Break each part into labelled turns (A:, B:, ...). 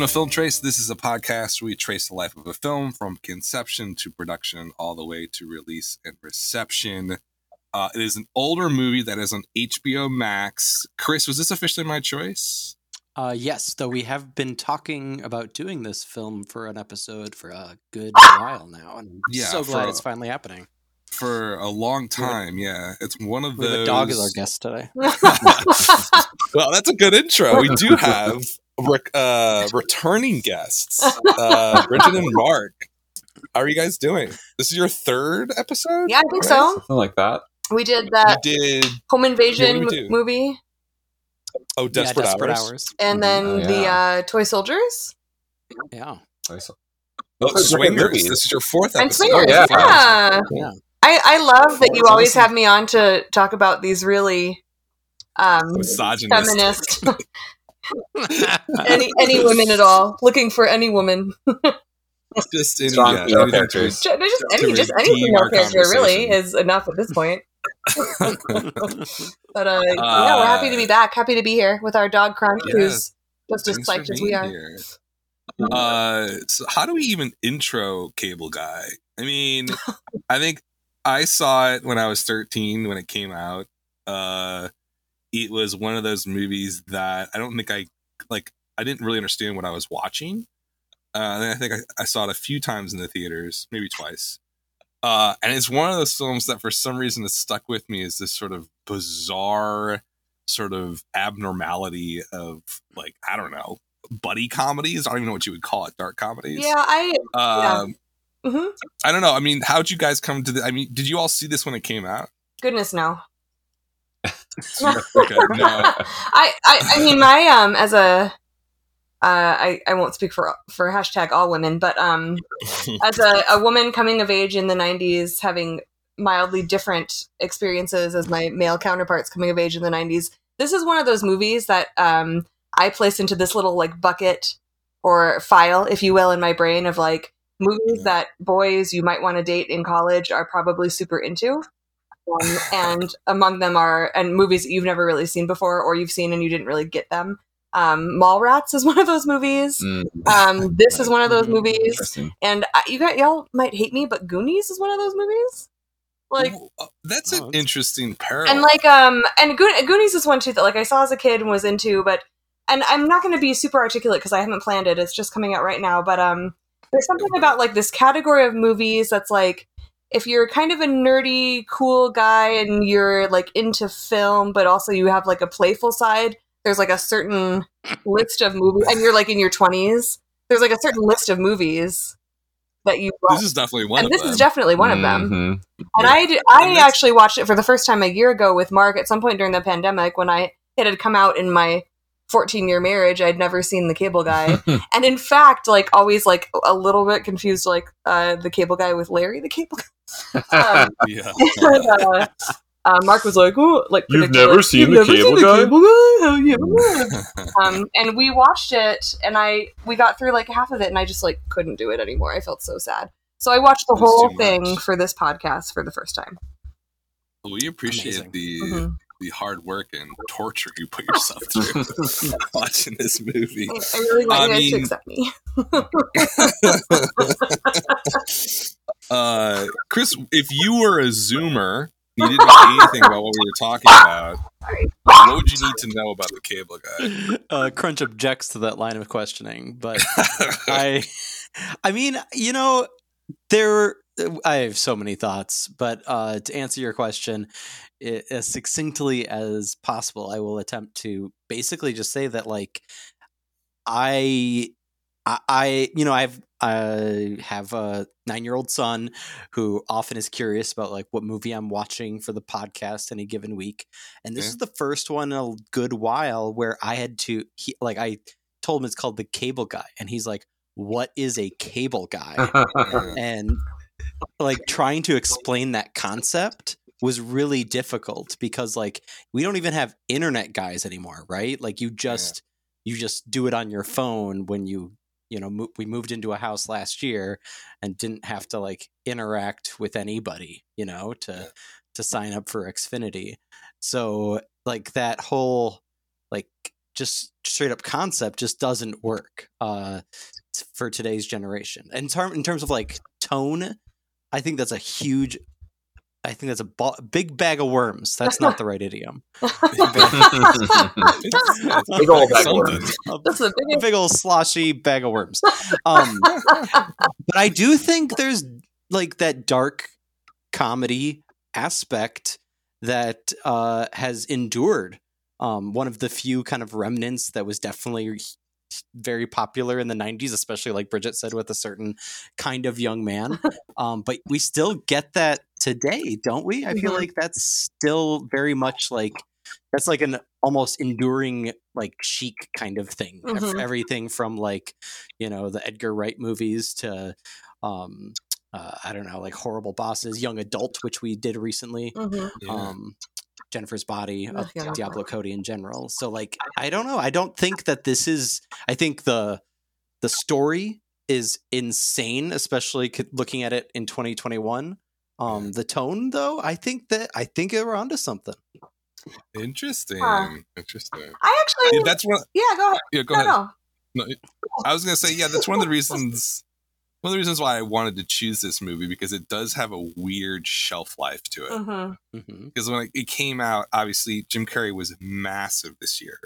A: Welcome to Film Trace. This is a podcast where we trace the life of a film from conception to production, all the way to release and reception. Uh, it is an older movie that is on HBO Max. Chris, was this officially my choice?
B: Uh, yes, though we have been talking about doing this film for an episode for a good while now, and I'm
A: Yeah,
B: so
A: for
B: glad
A: a-
B: it's finally happening.
A: For a long time, yeah. It's one of
B: We have
A: those.
B: a dog as our guest today.
A: Well, that's a good intro. We do have rec- uh, returning guests, uh, Bridget and Mark. How are you guys doing? This is your third episode.
C: Yeah, I think so.
D: Something like that.
C: We did
A: You
C: that
A: did
C: home invasion
A: Yeah, what did we do?
C: movie,
A: oh, Desperate,
B: yeah, Desperate
A: Hours.
B: Hours.
C: and then
D: Oh,
C: the uh, toy soldiers
B: Yeah,
D: Nice.
A: Oh,
D: Those
A: Swingers.
D: movies.
A: This is your fourth
C: and
A: episode.
C: swingers.
D: yeah.
C: yeah.
B: yeah.
C: I, I love that you always have me on to talk about these really um,
A: Misogynist.
C: feminist any any women at all looking for any woman
A: Just any,
D: Strong
A: yeah,
D: female
A: anything
D: characters.
C: just, just any just any
A: redeem
C: female character really is enough at this point. But uh, yeah, we're happy to be back. Happy to be here with our dog Crunch,
A: Yeah.
C: who's just as
A: Thanks for
C: psyched as we are.
A: here. Uh, so how do we even intro Cable Guy? I mean, I think I saw it when I was 13 when it came out. Uh, it was one of those movies that I don't think I like. I didn't really understand what I was watching. Uh, and I think I, I saw it a few times in the theaters, maybe twice. Uh, and it's one of those films that for some reason has stuck with me as this sort of bizarre sort of abnormality of like I don't know buddy comedies. I don't even know what you would call it, dark comedies.
C: Yeah, I
A: Um,
C: hmm
A: I don't know. I mean, how'd you guys come to the? I mean, did you all see this when it came out?
C: goodness no.
A: Okay, no.
C: I, I I mean my um as a uh, I, I won't speak for for hashtag all women, but um as a, a woman coming of age in the 90s having mildly different experiences as my male counterparts coming of age in the 90s this is one of those movies that um, i place into this little like bucket or file if you will in my brain of like movies that boys you might want to date in college are probably super into um, and among them are and movies that you've never really seen before or you've seen and you didn't really get them um, mallrats is one of those movies
D: Mm,
C: um, this is one of those
B: Mhm.
C: movies and I, you got y'all might hate me, but Goonies is one of those movies. Like
A: Ooh, uh, that's
B: Oh,
A: an
B: that's-
A: interesting parallel.
C: and like um and Goon- Goonies is one too that like I saw as a kid and was into, but and I'm not going to be super articulate because I haven't planned it. It's just coming out right now, but um there's something about like this category of movies that's like if you're kind of a nerdy cool guy and you're like into film but also you have like a playful side there's like a certain list of movies and you're like in your 20s there's like a certain list of movies that you
A: this is definitely one of them.
C: and
A: of
C: this
A: them.
C: is definitely one of them
D: Mhm.
C: and I did, I
A: And
C: actually watched it for the first time a year ago with Mark at some point during the pandemic when I it had come out in my 14 year marriage. I'd never seen the cable guy, and in fact, like always, like a little bit confused, like uh, the cable guy with Larry the cable guy. Um,
A: yeah.
C: and, uh, uh, Mark was like, "Oh, like
D: You've never
C: like,
D: seen
C: "You've
D: the
C: never
D: cable
C: seen
D: guy?"
C: cable guy? You ever?" um, and we watched it, and I we got through like half of it, and I just like couldn't do it anymore. I felt so sad. So I watched the whole thing
A: much.
C: for this podcast for the first time.
A: we appreciate
B: Amazing.
A: the
C: Mhm.
A: The hard work and torture you put yourself through watching this movie.
C: I I really want
A: I
C: you guys
A: mean-
C: to accept me.
A: uh, Chris, if you were a Zoomer, you didn't know anything about what we were talking about. What would you need to know about the cable guy?
B: uh, Crunch objects to that line of questioning, but I, I mean, you know, there. I have so many thoughts, but uh, to answer your question i- as succinctly as possible, I will attempt to basically just say that, like, I, I, I you know, I've I have a nine-year-old son who often is curious about like what movie I'm watching for the podcast any given week, and this
A: Yeah.
B: is the first one in a good while where I had to, he, like, I told him it's called the Cable Guy, and he's like, "What is a cable guy?" and like trying to explain that concept was really difficult because like we don't even have internet guys anymore right like you just you just do it on your phone when you you know mo- we moved into a house last year and didn't have to like interact with anybody you know to
A: Yeah.
B: to sign up for xfinity so like that whole like just straight up concept just doesn't work uh, for today's generation. And in, term, in terms of like tone, I think that's a huge. I think that's a ba- big bag of worms. That's not the right idiom.
D: Big old bag of worms.
B: A
C: That's a
B: a
C: big.
B: big old sloshy bag of worms. Um, but I do think there's like that dark comedy aspect that uh, has endured. Um, one of the few kind of remnants that was definitely very popular in the 90s, especially like Bridget said, with a certain kind of young man. Um, but we still get that today, don't we? I feel
C: Mhm.
B: like that's still very much like that's like an almost enduring like chic kind of thing. Ev-
C: Mhm.
B: Everything from like you know the Edgar Wright movies to um, uh, I don't know like horrible bosses, young adult, which we did recently.
C: Mhm.
A: Yeah.
B: Um, Jennifer's body,
C: Ugh,
B: of
C: yeah,
B: Diablo. Cody in general. So like I don't know. I don't think that this is. I think the the story is insane, especially looking at it in 2021. Um, the tone, though, I think that I think we're onto something.
A: Interesting.
C: Huh.
A: Interesting.
C: I actually.
A: Yeah, that's one.
C: yeah, go ahead.
A: Yeah, go
C: no,
A: ahead.
C: no.
A: No, I was gonna say, yeah, that's one of the reasons. One of the reasons why I wanted to choose this movie because it does have a weird shelf life to it.
C: Mhm.
B: hmm
A: Because when it came out, obviously Jim Carrey was massive this year.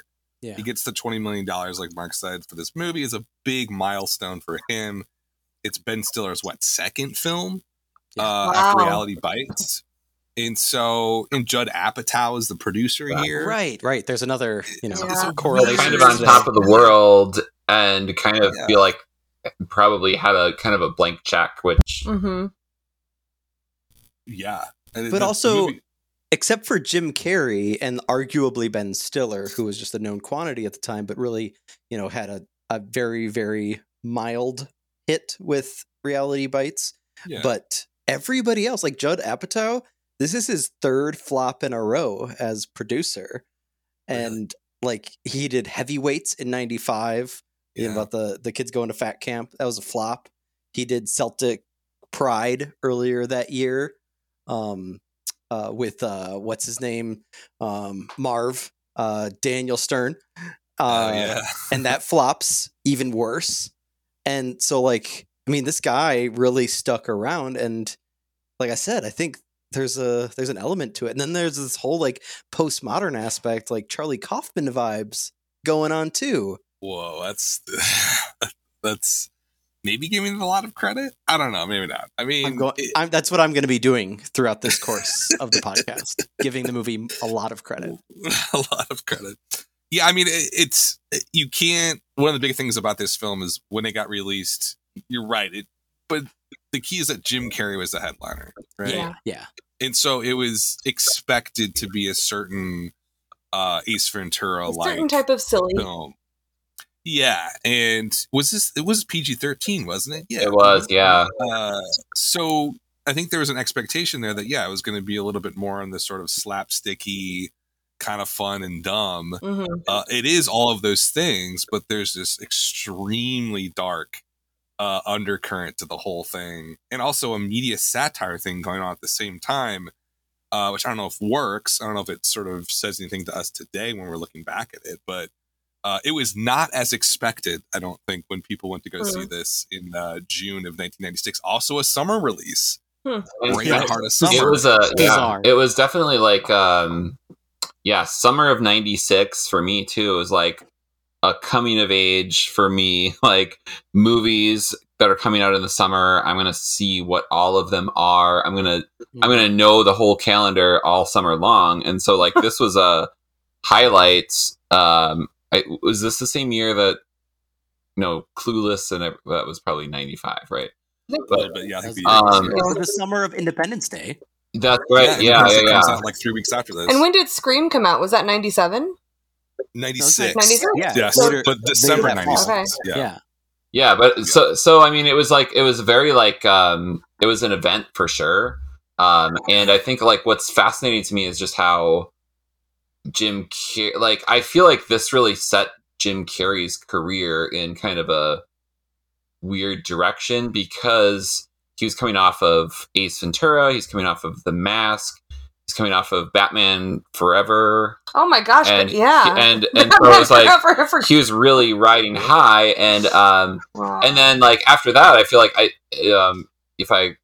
B: Yeah,
A: He gets the twenty million dollars, like Mark said, for this movie. is a big milestone for him. It's Ben Stiller's what second film
B: Yeah.
A: uh, after Reality Bites, and so and Judd Apatow is the producer
D: Right.
A: here.
B: right, right. There's another you know
C: Yeah.
B: correlation.
D: kind of on top of the world and kind of
A: Yeah.
D: feel like probably had a kind of a blank check, which
C: Mhm.
A: Yeah, And
B: But
A: the- the
B: also-
A: movie-
B: except for Jim Carrey and arguably Ben Stiller, who was just a known quantity at the time, but really, you know, had a, a very, very mild hit with Reality Bites.
A: yeah.
B: But everybody else, like Judd Apatow, this is his third flop in a row as producer.
A: Really?
B: And like he did heavyweights in 95, you
A: Yeah.
B: about the, the kids going to fat camp. That was a flop. He did Celtic Pride earlier that year. Um, uh, with uh, what's his name, um, Marv, uh, Daniel Stern, uh,
A: oh yeah,
B: and that flops even worse. And so, like, I mean, this guy really stuck around, and like I said, I think there's a there's an element to it, and then there's this whole like postmodern aspect, like Charlie Kaufman vibes going on too.
A: Whoa, that's that's maybe giving it a lot of credit. I don't know, maybe not. I mean,
B: I'm going.
A: it-
B: I'm, that's what I'm going to be doing throughout this course of the podcast, giving the movie a lot of credit.
A: a lot of credit. Yeah, I mean, it, it's you can't. One of the big things about this film is when it got released. You're right. It, but the key is that Jim Carrey was the headliner, right?
C: Yeah.
B: Yeah,
A: And so it was expected to be a certain uh Ace Ventura, like
C: certain type of silly.
A: film. Yeah, and was this? It was PG thirteen, wasn't it? Yeah,
D: it was, yeah.
A: uh, so I think there was an expectation there that yeah, it was going to be a little bit more on this sort of slapsticky, kind of fun and dumb.
C: Mhm.
A: Uh, it is all of those things, but there's this extremely dark uh, undercurrent to the whole thing, and also a media satire thing going on at the same time, uh, which I don't know if works. I don't know if it sort of says anything to us today when we're looking back at it, but. Uh, it was not as expected, I don't think, when people went to go see
C: Hmm.
A: this in uh, June of 1996. Also, a summer release,
C: Hmm.
A: right
D: Yeah.
A: heart of
D: It was a yeah,
B: Bizarre.
D: it was definitely like um yeah, summer of 96 for me too. It was like a coming of age for me, like movies that are coming out in the summer. I'm going to see what all of them are. I'm going to I'm going to know the whole calendar all summer long. And so like this was a highlights um I, was this the same year that no, Clueless and it, that was probably 95, right?
A: a little bit, yeah, the
D: Um,
B: It was the summer of Independence Day.
D: That's right. Yeah,
A: Independence
D: yeah, yeah.
A: out like three weeks after this.
C: And when did Scream come out? Was that 97?
A: 96.
C: 96?
B: Yeah,
A: Yes,
B: later-
A: but December
B: later that fall.
A: 96.
B: Yeah.
A: Yeah.
D: Yeah, but so so I mean it was like it was very like um it was an event for sure. Um and I think like what's fascinating to me is just how Jim Car- like I feel like this really set Jim Carrey's career in kind of a weird direction because he was coming off of Ace Ventura, he's coming off of The Mask, he's coming off of Batman Forever,
C: Oh my gosh!
D: and
C: but yeah,
D: and and so it was like
C: Forever.
D: he was really riding high, and um,
C: Wow.
D: and then like after that, I feel like I um, if I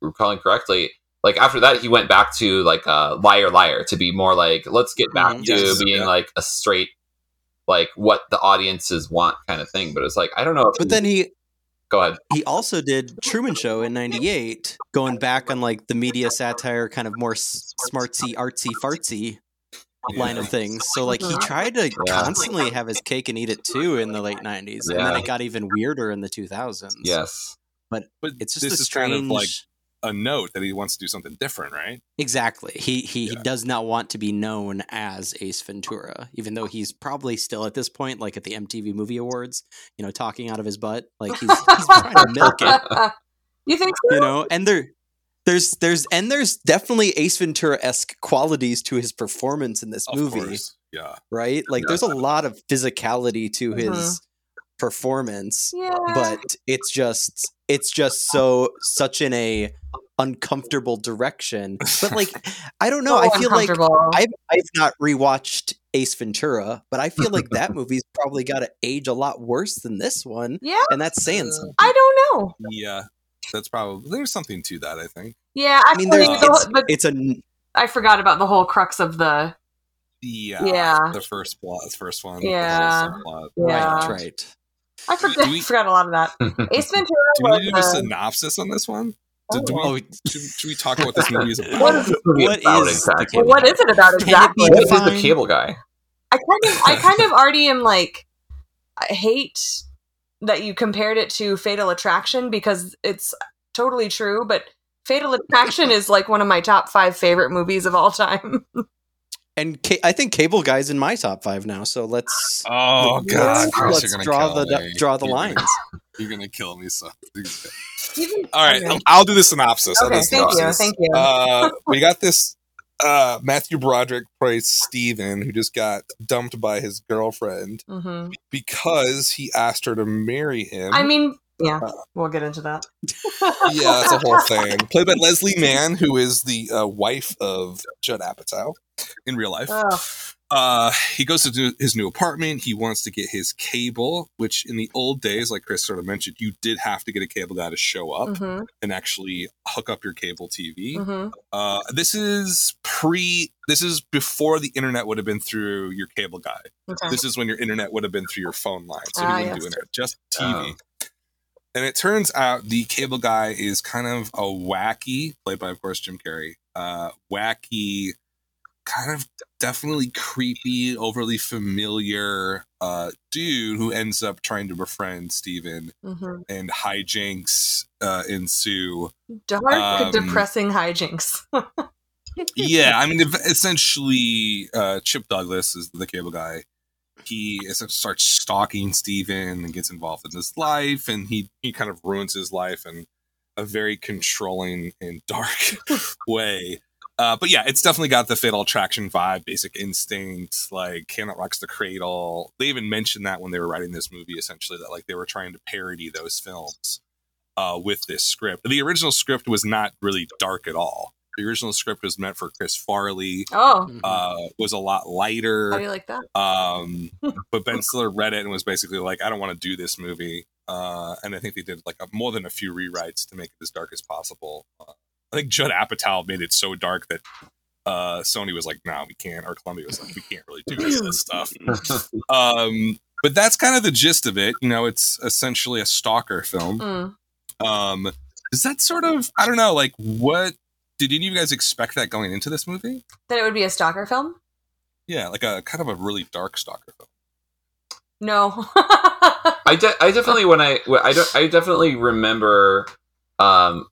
D: recalling correctly. Like after that, he went back to like uh, liar, liar to be more like let's get back
B: Mhm.
D: to
A: Yes,
D: being
A: yeah.
D: like a straight, like what the audiences want kind of thing. But it's like I don't know. If
B: But then he
D: go ahead.
B: he also did Truman Show in '98, going back on like the media satire, kind of more s- smartsy, artsy, fartsy line of things. So like he
C: Mhm.
B: tried to
D: Yeah.
B: constantly have his cake and eat it too in the late '90s, and then it got even weirder in the 2000s.
D: Yes.
A: But
B: it's just
A: this
B: a
A: is
B: strange.
A: kind of like a note that he wants to do something different, right?
B: Exactly. He he, he does not want to be known as Ace Ventura, even though he's probably still at this point, like at the MTV Movie Awards, you know, talking out of his butt. Like he's he's trying to milk it.
C: you think so?
B: you know and there there's there's and there's definitely ace ventura-esque qualities to his performance in this
A: Of
B: movie
A: course. Yeah.
B: right like there's a lot of physicality to mm-hmm. his performance
C: Yeah.
B: but it's just it's just so such in a uncomfortable direction but like i don't know i feel like. I've, I've not rewatched ace ventura but i feel like that movie's probably got to age a lot worse than this one
C: yeah,
B: and that's saying uh, something
C: I don't know.
A: Yeah. That's probably there's something to that, I think.
C: Yeah,
B: i mean there's
C: the-
B: it's,
C: the-
B: it's a
C: I forgot about the whole crux of the.
A: Yeah.
C: Yeah.
A: The first plot, first one.
C: Yeah.
A: The whole.
C: Yeah.
B: right right
C: I forgot,
A: we-
C: forgot a lot of that. Ace Ventura
A: Do we
C: was.
A: need to do a synopsis on this one? Do, do oh. we,
B: oh
A: should, should we talk about this movie is about?
C: What is-
B: What
D: about
B: is
D: exactly?
C: what is it about
B: Can it
C: exactly?
D: What is the cable guy?
C: I kind of, I kind of already am like, I hate that you compared it to Fatal Attraction because it's totally true, but Fatal Attraction is like one of my top five favorite movies of all time.
B: And ca- I think Cable Guy's in my top five now. So let's
A: Oh
B: let's,
A: God, Chris,
B: let's
A: you're gonna
B: draw the
A: me.
B: draw the
A: You're
B: lines.
A: Gonna, you're gonna kill me. So, all right,
C: okay.
A: I'll do the synopsis.
C: Okay,
A: the
C: thank you, thank you.
A: Uh, we got this. Uh, Matthew Broderick plays Steven, who just got dumped by his girlfriend
C: Mhm.
A: because he asked her to marry him.
C: I mean, yeah, we'll get into that.
A: yeah, that's a whole thing. Played by Leslie Mann, who is the uh, wife of Judd Apatow in real life.
C: Ugh.
A: Uh, he goes to his new apartment. He wants to get his cable, which in the old days, like Chris sort of mentioned, you did have to get a cable guy to show up
C: Mhm,
A: and actually hook up your cable TV.
C: mhm.
A: Uh, this is pre. This is before the internet would have been through your cable guy.
C: Okay.
A: This is when your internet would have been through your phone line, so
C: Ah,
A: you wouldn't
C: yes.
A: do internet, just TV. And it turns out the cable guy is kind of a wacky, played by of course Jim Carrey, uh, wacky, kind of definitely creepy, overly familiar uh, dude who ends up trying to befriend Steven
C: Mhm.
A: and hijinks uh, ensue.
C: Dark,
A: Um,
C: depressing hijinks.
A: yeah, I mean, essentially, uh, Chip Douglas is the cable guy. He essentially starts stalking Steven and gets involved in his life, and he he kind of ruins his life in a very controlling and dark way. Uh, but yeah, it's definitely got the Fatal Attraction vibe, Basic Instinct, like Hand That Rocks the Cradle. They even mentioned that when they were writing this movie, essentially, that like they were trying to parody those films uh, with this script. The original script was not really dark at all. The original script was meant for Chris Farley.
C: oh,
B: Mhm.
A: Uh, was a lot lighter.
C: how do you like that?
A: Um, but Ben Stiller read it and was basically like, I don't want to do this movie. Uh, and I think they did like a, more than a few rewrites to make it as dark as possible. I think Judd Apatow made it so dark that uh, Sony was like, no, we can't. Or Columbia was like, we can't really do this, this stuff. Um, but that's kind of the gist of it. You know, it's essentially a stalker film.
C: Mm.
A: Um, is that sort of, I don't know, like what, did any of you guys expect that going into this movie?
C: That it would be a stalker film?
A: Yeah, like a kind of a really dark stalker film.
C: No.
D: I, de- I definitely when I I, don't, I definitely remember um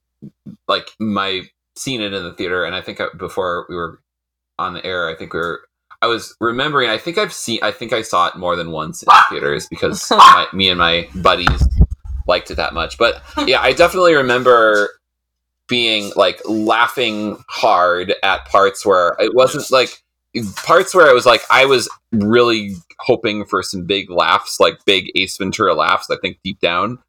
D: like my seeing it in the theater and I think I, before we were on the air I think we were I was remembering I think I've seen I think I saw it more than once in theaters because my, me and my buddies liked it that much but yeah I definitely remember being like laughing hard at parts where it wasn't like parts where it was like I was really hoping for some big laughs, like big Ace Ventura laughs. I think deep down,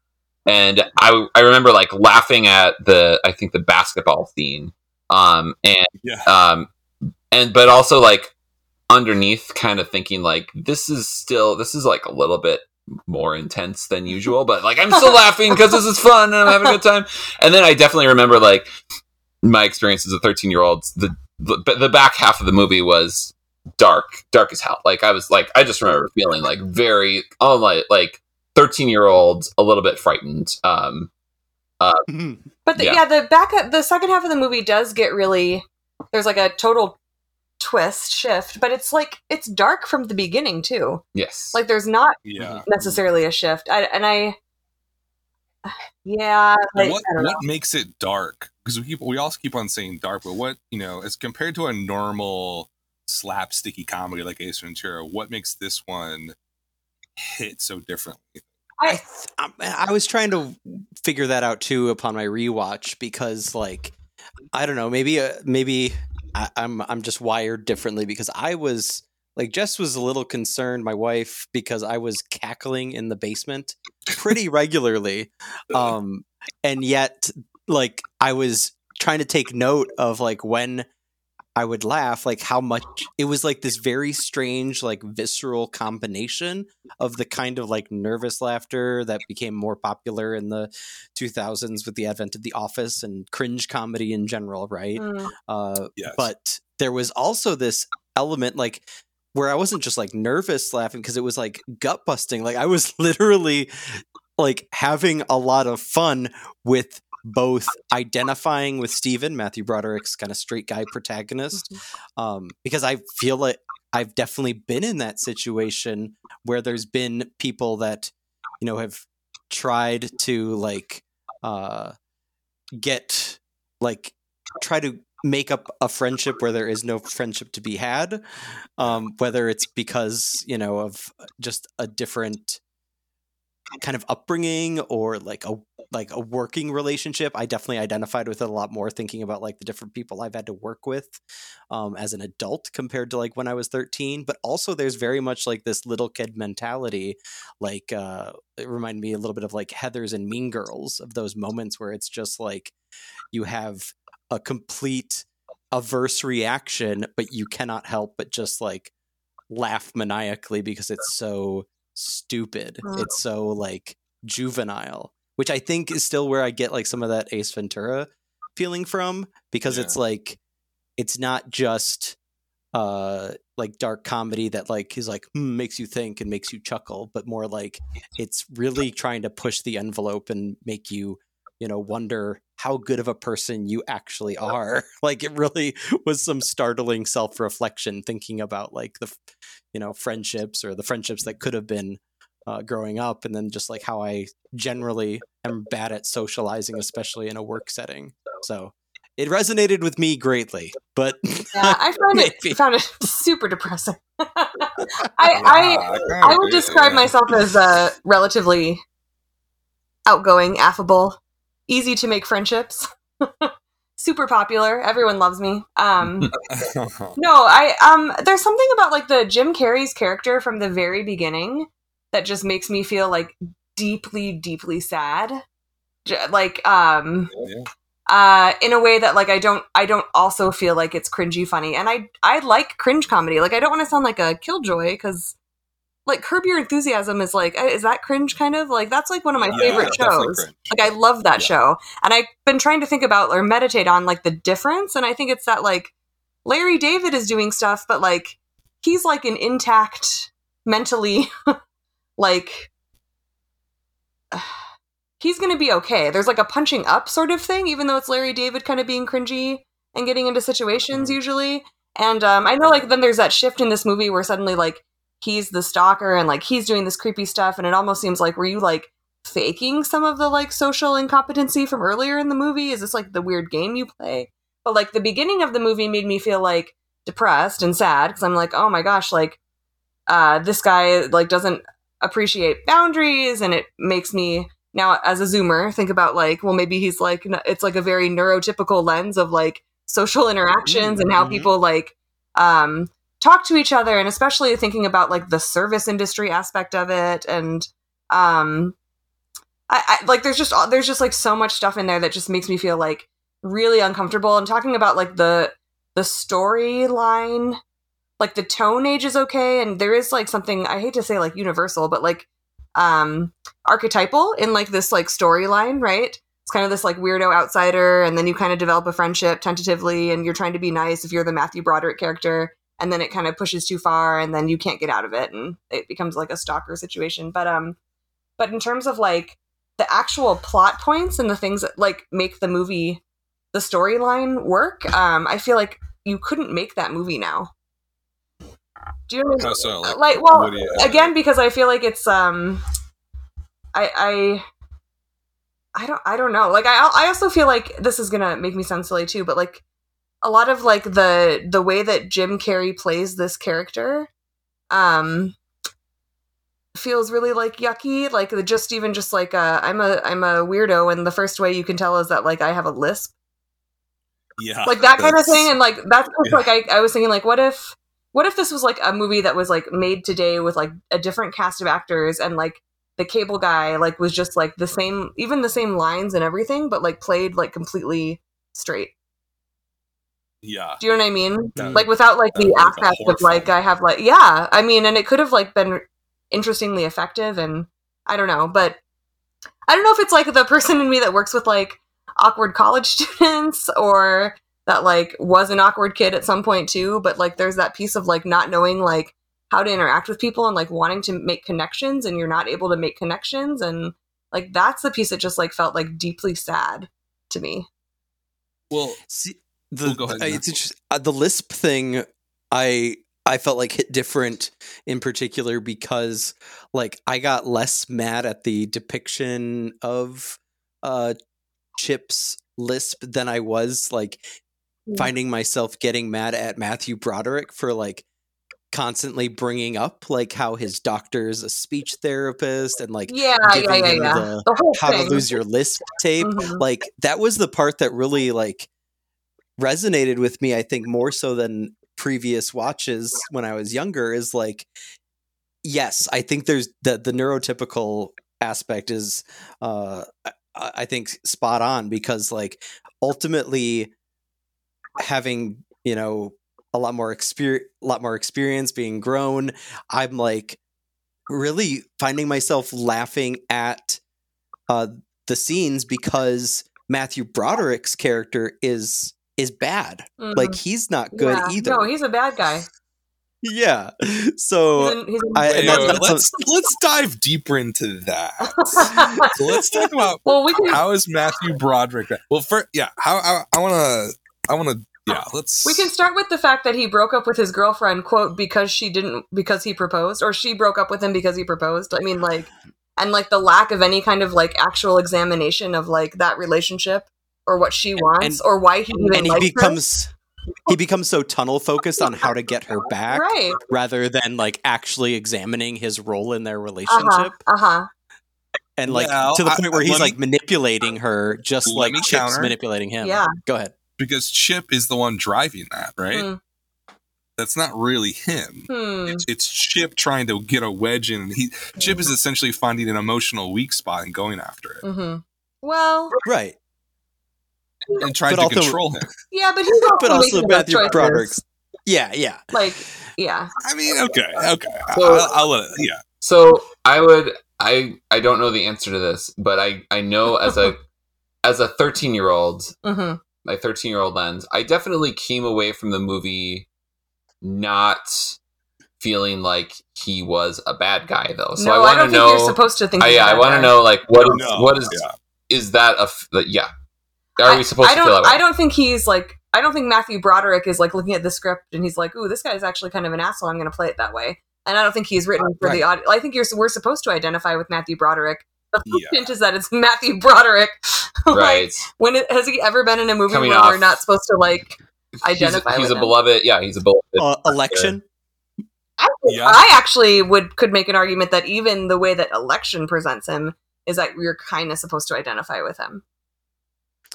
D: and I I remember like laughing at the I think the basketball scene Um, and
A: Yeah.
D: um, and but also like underneath, kind of thinking like this is still this is like a little bit more intense than usual, but like I'm still laughing because this is fun and I'm having a good time. And then I definitely remember like my experience as a 13 year old. The, the the back half of the movie was dark, dark as hell. Like I was like I just remember feeling like very oh my like 13 year old, a little bit frightened. Um, uh, mhm.
C: But the,
D: Yeah.
C: yeah. the back the second half of the movie does get really there's like a total twist shift, but it's like it's dark from the beginning too.
D: yes,
C: Like there's not
A: Yeah. Mm-hmm.
C: necessarily a shift. I, and I yeah, like,
A: what
C: I
A: what makes it dark? Because we keep we also keep on saying dark, but what you know, as compared to a normal slapsticky comedy like Ace Ventura, what makes this one hit so differently?
B: I, I was trying to figure that out too upon my rewatch because like I don't know maybe uh, maybe I, I'm I'm just wired differently because I was like Jess was a little concerned my wife because I was cackling in the basement pretty regularly um and yet like I was trying to take note of like when I would laugh like how much it was like this very strange like visceral combination of the kind of like nervous laughter that became more popular in the 2000s with the advent of The Office and cringe comedy in general, right?
C: Mm.
B: Uh,
A: Yes.
B: but there was also this element like where I wasn't just like nervous laughing because it was like gut busting. Like I was literally like having a lot of fun with both identifying with Stephen, Matthew Broderick's kind of straight guy protagonist, um, because I feel like I've definitely been in that situation where there's been people that you know have tried to like uh, get like try to make up a friendship where there is no friendship to be had um, whether it's because you know of just a different kind of upbringing or like a like a working relationship i definitely identified with it a lot more thinking about like the different people i've had to work with um, as an adult compared to like when i was 13 but also there's very much like this little kid mentality like uh it reminded me a little bit of like Heathers and mean girls of those moments where it's just like you have a complete averse reaction but you cannot help but just like laugh maniacally because it's so stupid
C: Mm.
B: it's so like juvenile which i think is still where i get like some of that ace ventura feeling from because
A: Yeah.
B: it's like it's not just uh like dark comedy that like is like hmm, makes you think and makes you chuckle but more like it's really trying to push the envelope and make you you know wonder how good of a person you actually are like it really was some startling self-reflection thinking about like the you know friendships or the friendships that could have been uh, growing up and then just like how i generally am bad at socializing especially in a work setting so it resonated with me greatly but
C: Yeah, I found it found it super depressing. I, I
A: kinda
C: I would describe myself as uh, relatively outgoing, affable, easy to make friendships, super popular. Everyone loves me. Um, no, I um, there's something about like the Jim Carrey's character from the very beginning that just makes me feel like deeply, deeply sad. Like um,
A: Yeah.
C: uh in a way that like I don't I don't also feel like it's cringy funny. And I I like cringe comedy. Like I don't want to sound like a killjoy because like Curb Your Enthusiasm is like uh, is that cringe kind of? Like that's like one of my
A: Yeah,
C: favorite shows. like I love that
A: Yeah.
C: show. And I've been trying to think about or meditate on like the difference. And I think it's that like Larry David is doing stuff but like he's like an intact mentally like he's going to be okay. There's like a punching up sort of thing, even though it's Larry David kind of being cringy and getting into situations usually. And um, I know like then there's that shift in this movie where suddenly like he's the stalker and like he's doing this creepy stuff, and it almost seems like were you like faking some of the like social incompetency from earlier in the movie? Is this like the weird game you play? But like the beginning of the movie made me feel like depressed and sad because I'm like, oh my gosh, like uh, this guy like doesn't appreciate boundaries, and it makes me now as a zoomer think about like well maybe he's like it's like a very neurotypical lens of like social interactions and how
B: Mhm.
C: people like um talk to each other and especially thinking about like the service industry aspect of it and um I, I like there's just there's just like so much stuff in there that just makes me feel like really uncomfortable. I'm talking about like the the storyline, like the tone age is okay, and there is like something I hate to say like universal, but like um archetypal in like this like storyline, right? It's kind of this like weirdo outsider, and then you kind of develop a friendship tentatively, and you're trying to be nice if you're the Matthew Broderick character, and then it kind of pushes too far, and then you can't get out of it, and it becomes like a stalker situation. But um, but in terms of like the actual plot points and the things that like make the movie the storyline work um i feel like you couldn't make that movie now do you know what I
A: so? Like,
C: like well
A: what do you-
C: again because i feel like it's um i i i don't i don't know like i i also feel like this is gonna make me sound silly too but like a lot of like the the way that jim carrey plays this character um feels really like yucky like the just even just like uh i'm a i'm a weirdo and the first way you can tell is that like i have a lisp
A: yeah,
C: like that kind of thing and like that's
A: Yeah.
C: like I, I was thinking like what if what if this was like a movie that was like made today with like a different cast of actors and like the cable guy like was just like the same even the same lines and everything but like played like completely straight?
A: Yeah,
C: do you know what i mean?
A: That-
C: like without like the
A: would be like a
C: affect
A: horror
C: of like i have like yeah i mean and it could have like been interestingly effective and i don't know but i don't know if it's like the person in me that works with like awkward college students or that like was an awkward kid at some point too but like there's that piece of like not knowing like how to interact with people and like wanting to make connections and you're not able to make connections and like that's the piece that just like felt like deeply sad to me
A: well,
B: See, the,
A: Oh, go ahead,
B: uh, it's interesting. Uh, the Lisp thing, I I felt like hit different in particular because like I got less mad at the depiction of uh Chip's Lisp than I was like. Finding myself getting mad at Matthew Broderick for like constantly bringing up like how his doctor's a speech therapist and like
C: yeah yeah yeah yeah.
B: the
C: the whole
B: how
C: thing.
B: to lose your lisp tape.
C: Mhm.
B: like that was the part that really like resonated with me i think more so than previous watches when i was younger is like yes i think there's the the neurotypical aspect is uh I, I think spot on because like ultimately having you know a lot more experience a lot more experience being grown i'm like really finding myself laughing at uh the scenes because matthew broderick's character is is bad
C: Mhm.
B: like he's not good
C: Yeah.
B: either
C: no he's a bad guy
B: yeah so
C: he's an, he's an-
B: I-
A: wait,
B: and
A: wait, let's let's dive deeper into that. so let's talk about
C: well we can
A: how is Matthew Broderick? Well, first, yeah, how I, I want to, I want to, yeah. Let's
C: We can start with the fact that he broke up with his girlfriend, quote, because she didn't, because he proposed, or she broke up with him because he proposed. I mean, like, and like the lack of any kind of like actual examination of like that relationship or what she wants
B: And-
C: or why he even
B: and he
C: likes
B: becomes he becomes so tunnel focused on how to get her
C: her.
B: back
C: right.
B: rather than like actually examining his role in their
C: Uh huh.
B: relationship
C: Uh huh.
B: and like
A: Well,
B: to the
A: I-
B: point where
A: let
B: he's
A: me-
B: like manipulating her just like
A: me
B: Chip's
A: counter.
B: manipulating him.
C: Yeah.
B: Go ahead.
A: Because Chip is the one driving that, right?
C: Mm.
A: That's not really him.
C: Hmm.
A: It's, it's Chip trying to get a wedge in. He Chip is essentially finding an emotional weak spot and going after it
C: Mm-hmm. Well,
B: Right.
A: and trying
B: But
A: to
B: also-
A: control him.
C: yeah, but he's also
B: But also Matthew
C: choices.
B: Broderick's Yeah, yeah.
C: Like, yeah.
A: I mean, okay, okay.
D: So-
A: I'll, I'll let it. Yeah,
D: So I would I I don't know the answer to this, but I I know as a as a 13 year old,
C: Mm-hmm.
D: My 13 year old lens, I definitely came away from the movie not feeling like he was a bad guy though. So
C: no,
D: I
C: I,
D: want to know.
C: you're supposed to think.
D: I, yeah, I want to know like what oh, is
A: No,
D: what is
A: yeah.
D: is that a f- like, yeah? Are
C: I-
D: we supposed
C: I
D: to
C: don't.
D: feel that way?
C: I don't think he's like. I don't think Matthew Broderick is like looking at the script and he's like, "Ooh, this guy's actually kind of an asshole. I'm going to play it that way." And I don't think he's written for the audience. I think you're. We're supposed to identify with Matthew Broderick. The
A: Yeah.
C: hint is that it's Matthew Broderick. Like,
D: right.
C: when it, has he ever been in a movie
D: Coming
C: where
D: off-
C: we're not supposed to like identify
D: he's, he's
C: with
D: a
C: him?
D: beloved. Yeah, he's a beloved.
B: Uh, election.
C: I,
A: Yeah.
C: I actually would could make an argument that even the way that election presents him is that you're kind of supposed to identify with him.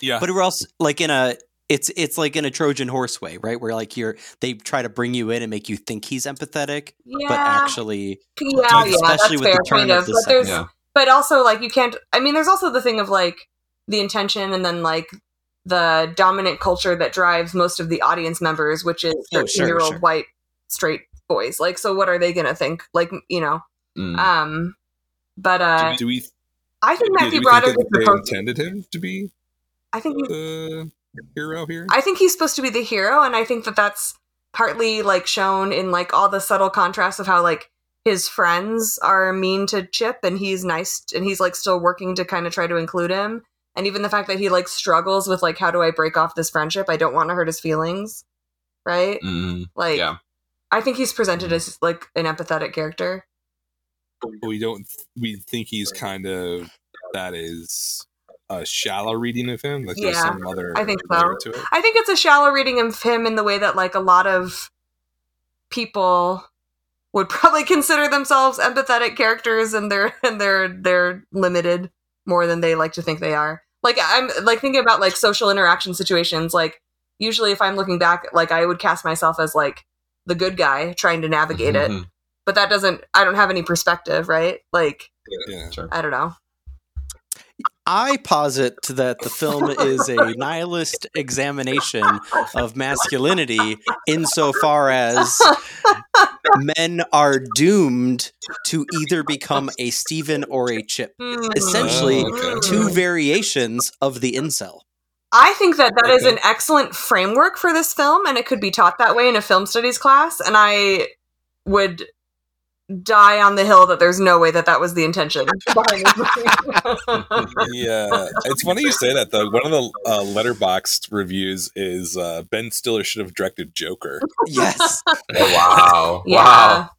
A: yeah.
B: But we're also like in a it's it's like in a Trojan horse way, right? Where like you're they try to bring you in and make you think he's empathetic,
C: Yeah,
B: but actually
C: yeah, yeah,
B: especially
C: that's
B: with
C: fair,
B: the turn
C: kind
B: of
C: of.
B: the
C: But
B: second-
C: there's,
D: Yeah.
C: But also like you can't. I mean, there's also the thing of like the intention, and then like the dominant culture that drives most of the audience members, which is
B: Oh,
C: 13
B: sure,
C: year old
B: sure.
C: white straight boys. Like, so what are they gonna think? Like, you know,
D: Mm.
C: um, but uh,
A: do we?
C: I think Matthew Broderick
A: they
C: supposed.
A: intended him to be
C: I think he's
A: the hero here?
C: I think he's supposed to be the hero, and I think that that's partly like shown in like all the subtle contrasts of how like his friends are mean to Chip, and he's nice, and he's like still working to kind of try to include him, and even the fact that he like struggles with like how do I break off this friendship? I don't want to hurt his feelings, right?
D: Mhm.
C: Like,
D: Yeah.
C: I think he's presented as like an empathetic character.
A: we don't. We think he's kind of that is a shallow reading of him. Like there's some other
C: I think so.
A: to it.
C: I think it's a shallow reading of him in the way that like a lot of people would probably consider themselves empathetic characters and they're and they're they're limited more than they like to think they are. Like I'm like thinking about like social interaction situations like usually if I'm looking back like I would cast myself as like the good guy trying to navigate it,
D: Mhm.
C: but that doesn't I don't have any perspective, right? Like
A: Yeah.
D: Sure.
C: I don't know.
B: I posit that the film is a nihilist examination of masculinity insofar as men are doomed to either become a Steven or a Chip.
C: Hmm.
B: Essentially,
A: Oh, okay.
B: Two variations of the incel.
C: I think that that is
A: Okay.
C: an excellent framework for this film, and it could be taught that way in a film studies class. And I would die on the hill that there's no way that that was the intention behind this movie.
A: yeah, it's funny you say that though. One of the uh, Letterboxd reviews is uh, Ben Stiller should have directed Joker,
B: Yes.
D: Oh, wow.
C: yeah.
D: Wow.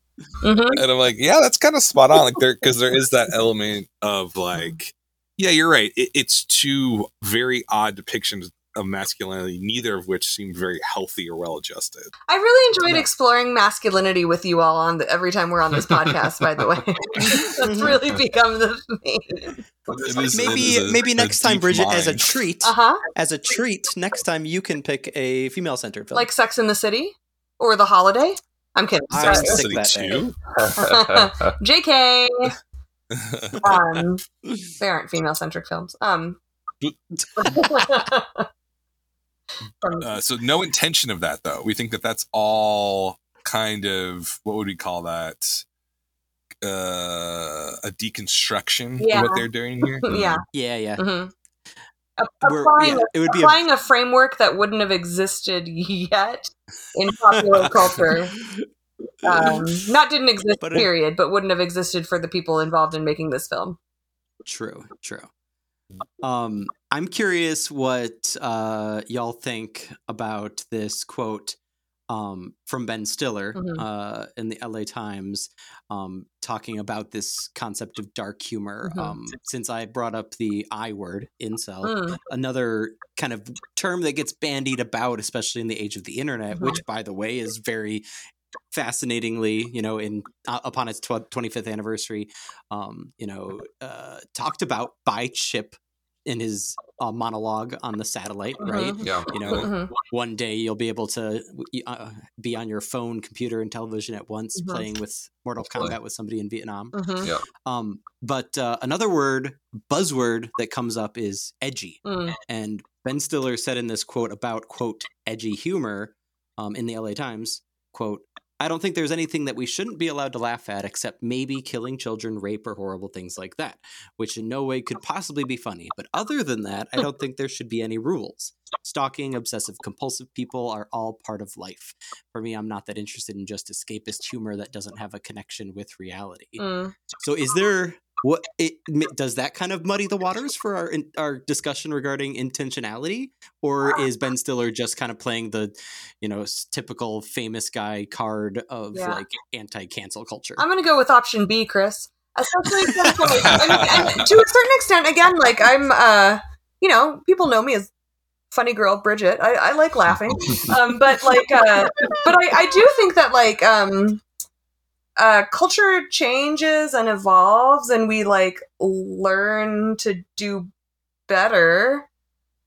C: Mhm.
A: and I'm like, yeah, that's kind of spot on. Like there, because there is that element of like, yeah, you're right. It, it's two very odd depictions of masculinity, neither of which seem very healthy or well adjusted.
C: I really enjoyed exploring masculinity with you all on the, every time we're on this podcast. By the way, that's really become the theme.
A: It is- it
B: maybe
A: a-
B: maybe next time,
A: deep
B: Bridget, as a treat,
C: Uh huh.
B: as a treat, next time you can pick a female centered film.
C: Like Sex in the City or The Holiday. I'm kidding.
B: I
A: Sex
B: was
A: and
C: Sorry.
B: sick
A: the City
B: day.
A: too.
C: Jk. Um, they aren't female centric films. Um. From-
A: Uh, so no intention of that though. We think that that's all kind of what would we call that? Uh, a deconstruction
C: Yeah.
A: of what they're doing here.
C: yeah.
B: yeah, yeah.
C: mhm. Applying,
B: yeah, it would be a,
C: applying a framework that wouldn't have existed yet in popular culture. Um, not didn't exist,
B: But it-
C: period, but wouldn't have existed for the people involved in making this film.
B: True, true. Um, I'm curious what uh, y'all think about this quote um, from Ben Stiller
C: Mhm.
B: uh, in the LA Times, um, talking about this concept of dark humor.
C: Mhm.
B: Um, since I brought up the I word, incel,
C: Mm.
B: another kind of term that gets bandied about, especially in the age of the internet,
C: Mhm.
B: which, by the way, is very fascinatingly, you know, in uh, upon its tw- 25th anniversary, um, you know, uh, talked about by Chip in his uh, monologue on the satellite, right?
C: Mhm.
D: yeah.
B: You know,
C: Mhm.
B: one day you'll be able to uh, be on your phone, computer, and television at once,
C: Mhm.
B: playing with Mortal Kombat with somebody in Vietnam.
C: Mhm.
B: Um, but uh, another word, buzzword that comes up is edgy.
C: Mm.
B: And Ben Stiller said in this quote about quote edgy humor um, in the LA Times quote. I don't think there's anything that we shouldn't be allowed to laugh at except maybe killing children, rape, or horrible things like that, which in no way could possibly be funny. But other than that, I don't think there should be any rules. Stalking, obsessive compulsive people are all part of life. For me, I'm not that interested in just escapist humor that doesn't have a connection with reality.
C: Mm.
B: So is there what it does that kind of muddy the waters for our our discussion regarding intentionality or is Ben Stiller just kind of playing the you know typical famous guy card of
C: Yeah.
B: like anti-cancel culture?
C: I'm gonna go with option B, Chris. Especially since, like, I mean, and to a certain extent, again, like I'm, uh, you know, people know me as funny girl Bridget. I, I like laughing, um, but like, uh, but I, I do think that like, um, uh, culture changes and evolves, and we like learn to do better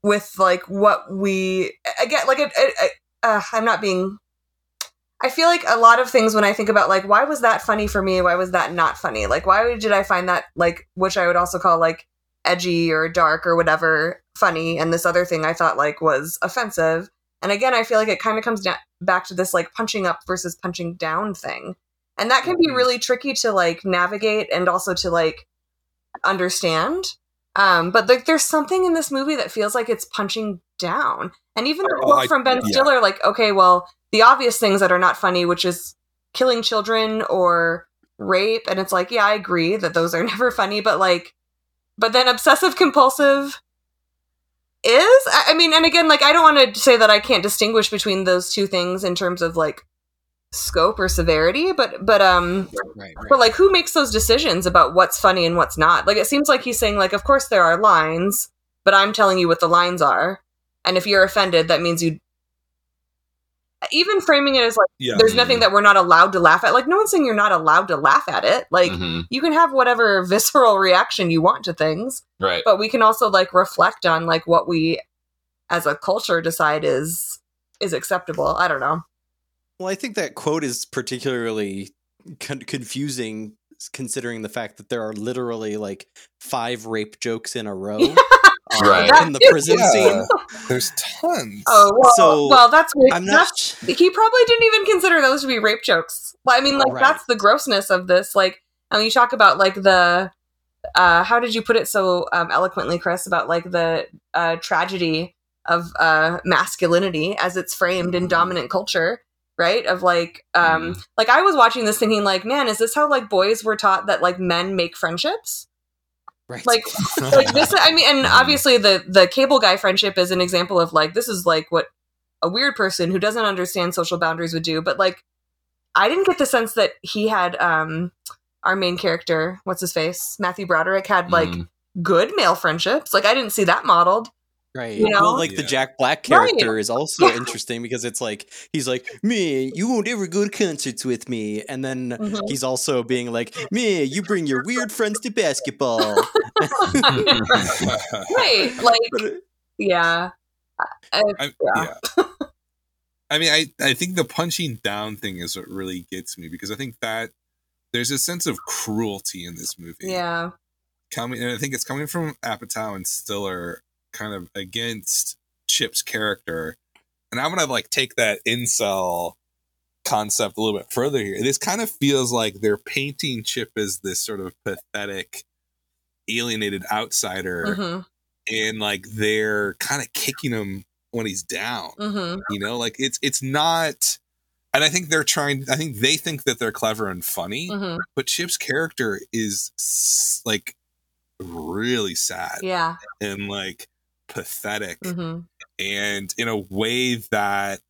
C: with like what we again like it, it, uh, I'm not being I feel like a lot of things when I think about like why was that funny for me? Why was that not funny? Like why did I find that like which I would also call like edgy or dark or whatever? funny and this other thing I thought like was offensive. And again, I feel like it kind of comes back to this like punching up versus punching down thing. And that can be
A: Mhm.
C: really tricky to like navigate and also to like understand. Um, but like there's something in this movie that feels like it's punching down. And even the
A: Oh,
C: quote
A: I-
C: from Ben
A: yeah.
C: Stiller, like, okay, well, the obvious things that are not funny, which is killing children or rape, and it's like, yeah, I agree that those are never funny, but like but then obsessive compulsive is I mean, and again, like I don't want to say that I can't distinguish between those two things in terms of like scope or severity, but but um
B: Right, right.
C: but like who makes those decisions about what's funny and what's not? Like it seems like he's saying like of course there are lines, but I'm telling you what the lines are. And if you're offended, that means you even framing it as like
A: Yeah.
C: there's nothing that we're not allowed to laugh at. Like no one's saying you're not allowed to laugh at it. Like
D: Mhm.
C: you can have whatever visceral reaction you want to things,
D: right.
C: but we can also like reflect on like what we as a culture decide is is acceptable. I don't know.
B: Well, I think that quote is particularly con- confusing considering the fact that there are literally like five rape jokes in a row uh,
D: Right.
B: in the prison
A: Yeah.
B: scene.
A: There's tons.
C: Oh well,
B: So,
C: well that's weird.
B: I'm not.
C: That's he probably didn't even consider those to be rape jokes. Well, I mean, like
B: Right.
C: that's the grossness of this. Like, I mean, you talk about like the, uh, how did you put it so um, eloquently, Chris? About like the uh, tragedy of uh, masculinity as it's framed in dominant culture, right? Of like, um, like I was watching this thinking, like, man, is this how like boys were taught that like men make friendships?
B: right.
C: Like, like this i mean and obviously the the cable guy friendship is an example of like this is like what a weird person who doesn't understand social boundaries would do but like i didn't get the sense that he had um our main character what's his face matthew broderick had like
D: Mhm.
C: good male friendships like i didn't see that modeled
B: Right.
C: You know?
B: Well, like the Jack Black
C: Right.
B: character is also
C: Yeah.
B: interesting because it's like he's like, "Me, you won't ever go to concerts with me," and then
C: Mhm.
B: he's also being like, "Me, you bring your weird friends to basketball."
C: right like
B: But, uh,
C: yeah I,
A: I,
C: yeah.
A: yeah. I mean, I, I think the punching down thing is what really gets me because I think that there's a sense of cruelty in this movie.
C: yeah
A: Coming, and I think it's coming from Apatow and Stiller kind of against Chip's character. And I'm to like take that incel concept a little bit further here. This kind of feels like they're painting Chip as this sort of pathetic, alienated outsider.
C: hmm
A: And like they're kind of kicking him when he's down
C: hmm
A: you know like it's it's not and i think they're trying i think they think that they're clever and funny
C: hmm
A: but chip's character is like really sad
C: yeah
A: and like pathetic
C: hmm
A: and in a way that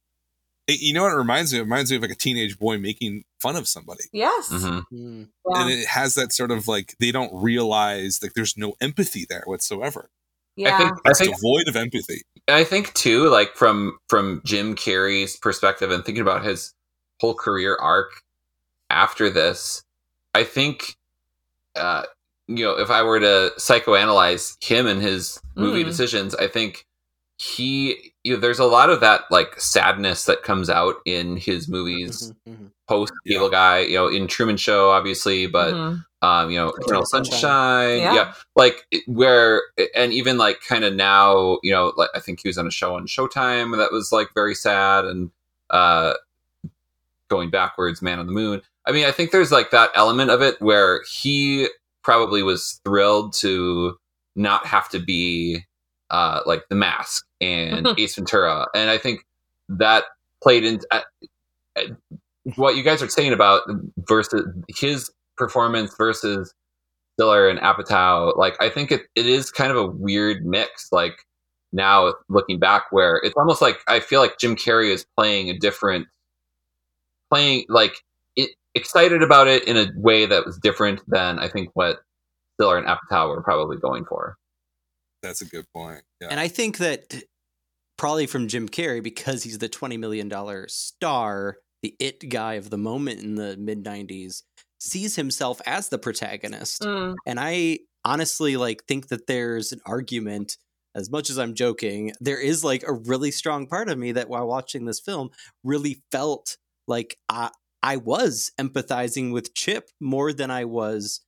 A: it, you know what it reminds me of? it reminds me of like a teenage boy making fun of somebody.
C: Yes.
D: Mhm.
B: mm,
C: yeah.
A: and it has that sort of like they don't realize like there's no empathy there whatsoever.
C: Yeah
D: I think I
A: it's
D: think
A: devoid of empathy.
D: I think too, like from from Jim Carrey's perspective and thinking about his whole career arc after this, I think uh you know, if I were to psychoanalyze him and his movie
C: Mm.
D: decisions, I think he you know, there's a lot of that like sadness that comes out in his movies
B: mhm, mhm.
D: post
A: Yeah.
D: Cable Guy, you know, in Truman Show, obviously, but
C: Mhm.
D: um, you know, Eternal
B: Sunshine.
D: Sunshine,
C: Yeah.
D: yeah. like where, and even like kind of now, you know, like I think he was on a show on Showtime that was like very sad, and uh, going backwards, Man on the Moon. I mean, I think there's like that element of it where he probably was thrilled to not have to be uh, like The Mask and Ace Ventura, and I think that played into uh, uh, what you guys are saying about versus his performance versus Stiller and Apatow. Like, I think it, it is kind of a weird mix. Like now looking back, where it's almost like I feel like Jim Carrey is playing a different, playing like it, excited about it in a way that was different than I think what Stiller and Apatow were probably going for.
A: that's a good point yeah
B: And I think that probably from Jim Carrey because he's the twenty million dollar star, the it guy of the moment in the mid '90s, sees himself as the protagonist.
C: Mm.
B: And I honestly like think that there's an argument. As much as I'm joking, there is like a really strong part of me that while watching this film really felt like I I was empathizing with Chip more than I was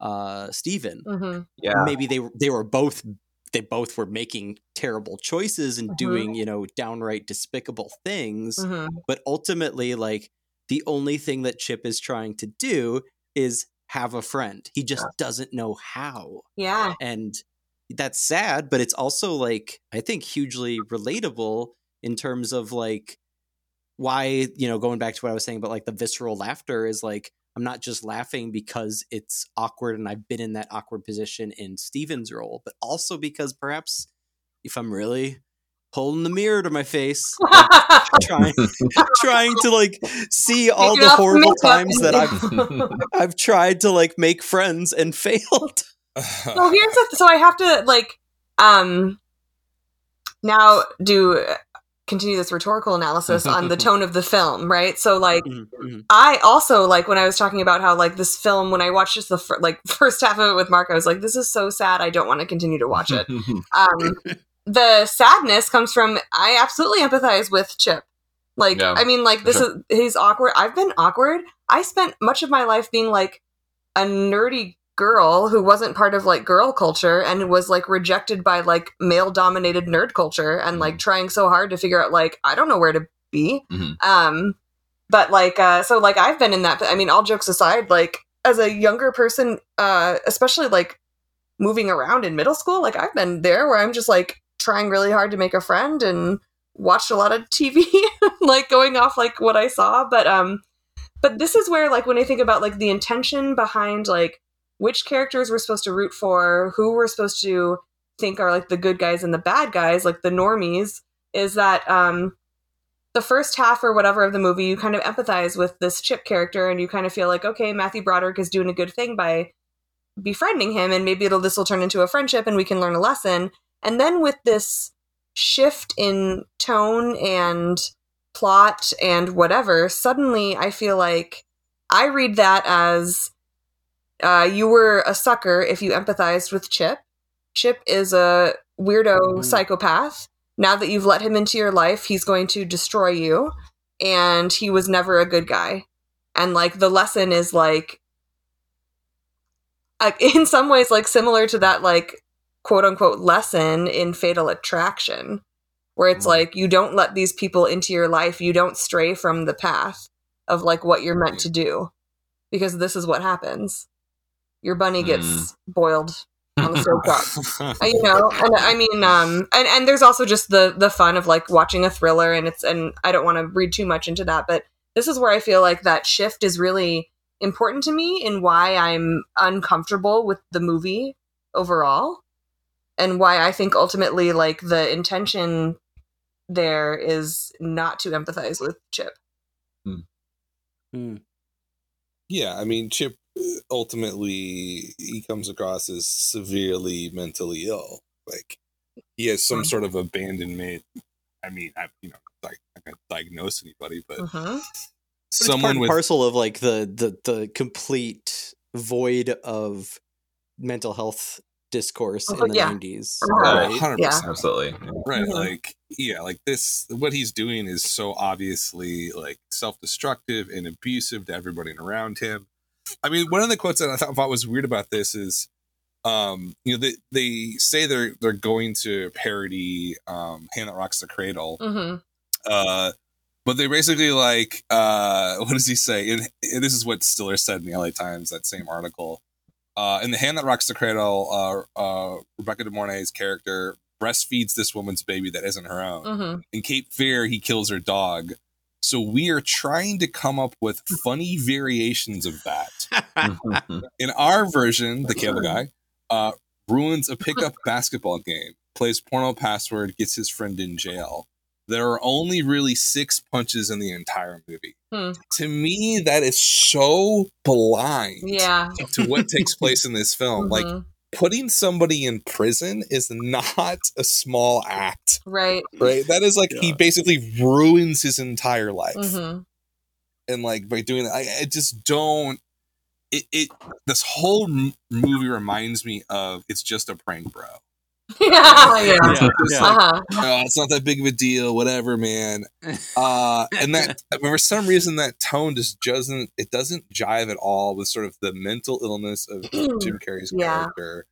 B: uh Steven.
C: Hmm
D: Yeah,
B: maybe they they were both they both were making terrible choices and
C: Mhm.
B: doing you know downright despicable things.
C: Mhm.
B: but ultimately like the only thing that chip is trying to do is have a friend. He just doesn't know how.
C: Yeah.
B: and that's sad but it's also like i think hugely relatable in terms of like why you know going back to what i was saying about like the visceral laughter is like i'm not just laughing because it's awkward and i've been in that awkward position in steven's role but also because perhaps if i'm really holding the mirror to my face like, trying trying to like see all the horrible times that i've i've tried to like make friends and failed.
C: So here's the so I have to like um now do uh, continue this rhetorical analysis on the tone of the film, right? So like
B: Mhm, mhm.
C: I also like when I was talking about how like this film when I watched just the fir- like first half of it with Mark, I was like, this is so sad. I don't want to continue to watch it. Um, the sadness comes from I absolutely empathize with Chip. Like
D: Yeah,
C: I mean, like this
D: sure.
C: is he's awkward. I've been awkward. I spent much of my life being like a nerdy girl who wasn't part of like girl culture and was like rejected by like male dominated nerd culture and like trying so hard to figure out like I don't know where to be.
D: Mhm.
C: Um but like uh so like I've been in that I mean all jokes aside like as a younger person uh especially like moving around in middle school like I've been there where I'm just like trying really hard to make a friend and watched a lot of TV like going off like what I saw but um but this is where like when I think about like the intention behind like which characters we're supposed to root for, who we're supposed to think are like the good guys and the bad guys, like the normies, is that um the first half or whatever of the movie you kind of empathize with this chip character and you kind of feel like okay matthew broderick is doing a good thing by befriending him and maybe it'll this will turn into a friendship and we can learn a lesson. And then with this shift in tone and plot and whatever suddenly i feel like i read that as uh, you were a sucker if you empathized with chip. Chip is a weirdo
B: Mhm.
C: psychopath. Now that you've let him into your life he's going to destroy you. And he was never a good guy. And like the lesson is like uh, in some ways like similar to that like quote unquote lesson in fatal attraction where it's
D: Mhm.
C: like you don't let these people into your life. You don't stray from the path of like what you're meant to do because this is what happens your bunny gets boiled on the stove top uh, you know and i mean um and and there's also just the the fun of like watching a thriller and it's and i don't want to read too much into that but this is where i feel like that shift is really important to me in why i'm uncomfortable with the movie overall and why i think ultimately like the intention there is not to empathize with chip.
B: Hmm.
A: yeah, I mean, Chip ultimately he comes across as severely mentally ill. Like he has some
C: Mhm.
A: sort of abandonment. I mean, I you know, like I can't diagnose anybody, but.
B: But it's part
A: someone with
B: parcel of like the the the complete void of mental health discourse
C: Oh,
B: in the
C: yeah.
B: 90s
C: Uh-huh.
B: right?
A: 100%.
C: Yeah.
D: Absolutely.
A: right
C: Mhm.
A: like yeah like this what he's doing is so obviously like self-destructive and abusive to everybody around him i mean one of the quotes that i thought, was weird about this is um you know they, they say they're they're going to parody um hand that rocks the cradle.
C: Mhm.
A: uh but they basically like uh what does he say? And, and this is what stiller said in the la times that same article. Uh in the hand that rocks the cradle uh uh rebecca de mornay's character breastfeeds this woman's baby that isn't her own.
C: Mhm.
A: in cape fear he kills her dog so we are trying to come up with funny variations of that in our version, the cable guy uh, ruins a pickup basketball game, plays porno password, gets his friend in jail. There are only really six punches in the entire movie.
C: Hmm.
A: To me, that is so blind
C: yeah
A: to what takes place in this film. Like
C: Mhm.
A: Putting somebody in prison is not a small act,
C: right
A: right? That is like he basically ruins his entire life
C: hmm
A: and like by doing that, I, I just don't. It, it this whole m- movie reminds me of it's just a prank, bro.
C: yeah yeah
B: yeah,
A: Just
B: yeah.
A: like,
C: uh-huh
A: oh, it's not that big of a deal, whatever, man. Uh, and that for some reason that tone just doesn't it doesn't jive at all with sort of the mental illness of Jim Carrey's
C: Yeah.
A: character.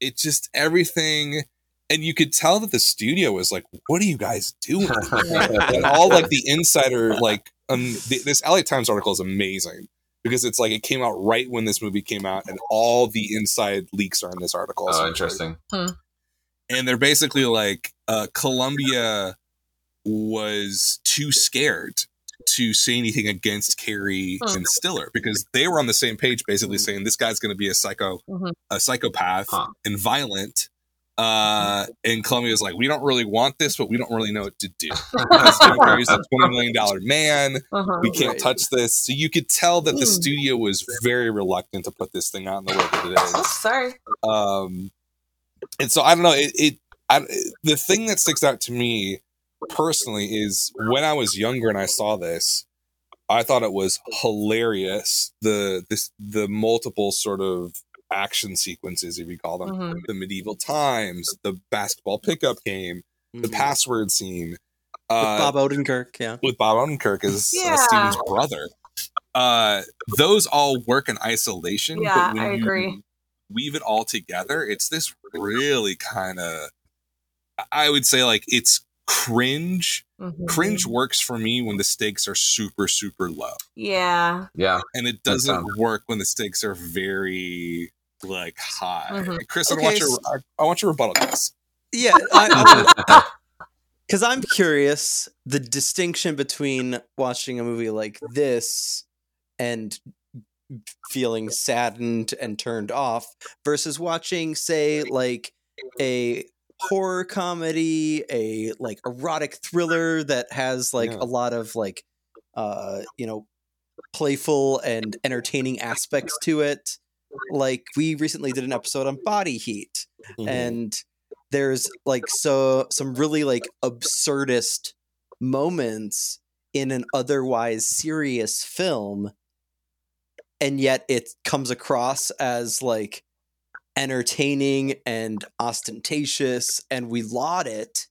A: It just everything and you could tell that the studio was like, "What are you guys doing?" and all like the insider like um, th- this LA Times article is amazing because it's like it came out right when this movie came out, and all the inside leaks are in this article.
D: oh,
A: essentially.
D: interesting.
A: And they're basically like, uh, Columbia was too scared to say anything against
C: Carrey
A: and Stiller because they were on the same page, basically saying this guy's going to be a psycho,
C: Mhm.
A: a psychopath
D: Huh.
A: and violent. Uh, and Columbia's like, we don't really want this, but we don't really know what to do. Because Jim a twenty million dollar man.
C: Uh-huh.
A: We can't
B: Right.
A: touch this. So you could tell that the
C: Hmm.
A: studio was very reluctant to put this thing out in the way that it
C: Oh, sorry.
A: Um, and so I don't know. It, it I, the thing that sticks out to me personally is when I was younger and I saw this, I thought it was hilarious. The this the multiple sort of action sequences, if you call them,
C: Mhm.
A: the medieval times, the basketball pickup game, the
B: Mhm.
A: password scene.
B: With
A: Uh,
B: Bob Odenkirk, yeah.
A: with Bob Odenkirk as uh, Steven's brother. Uh, those all work in isolation.
C: Yeah,
A: but when
C: I
A: you
C: agree.
A: Weave it all together. It's this really kind of, I would say, like it's cringe.
C: Mhm.
A: Cringe works for me when the stakes are super, super low,
C: Yeah.
D: Yeah.
A: and it doesn't work when the stakes are very like high.
C: Mhm.
A: Chris, I
B: Okay,
A: want your,
B: s-
A: I, I want your rebuttal to this.
B: Yeah, I, because I'm curious the distinction between watching a movie like this and feeling saddened and turned off versus watching, say, like a horror comedy, a like erotic thriller that has like
A: Yeah.
B: a lot of like, uh, you know, playful and entertaining aspects to it. Like we recently did an episode on body heat
A: Mm-hmm.
B: and there's like so some really like absurdist moments in an otherwise serious film and yet it comes across as like entertaining and ostentatious and we laud it.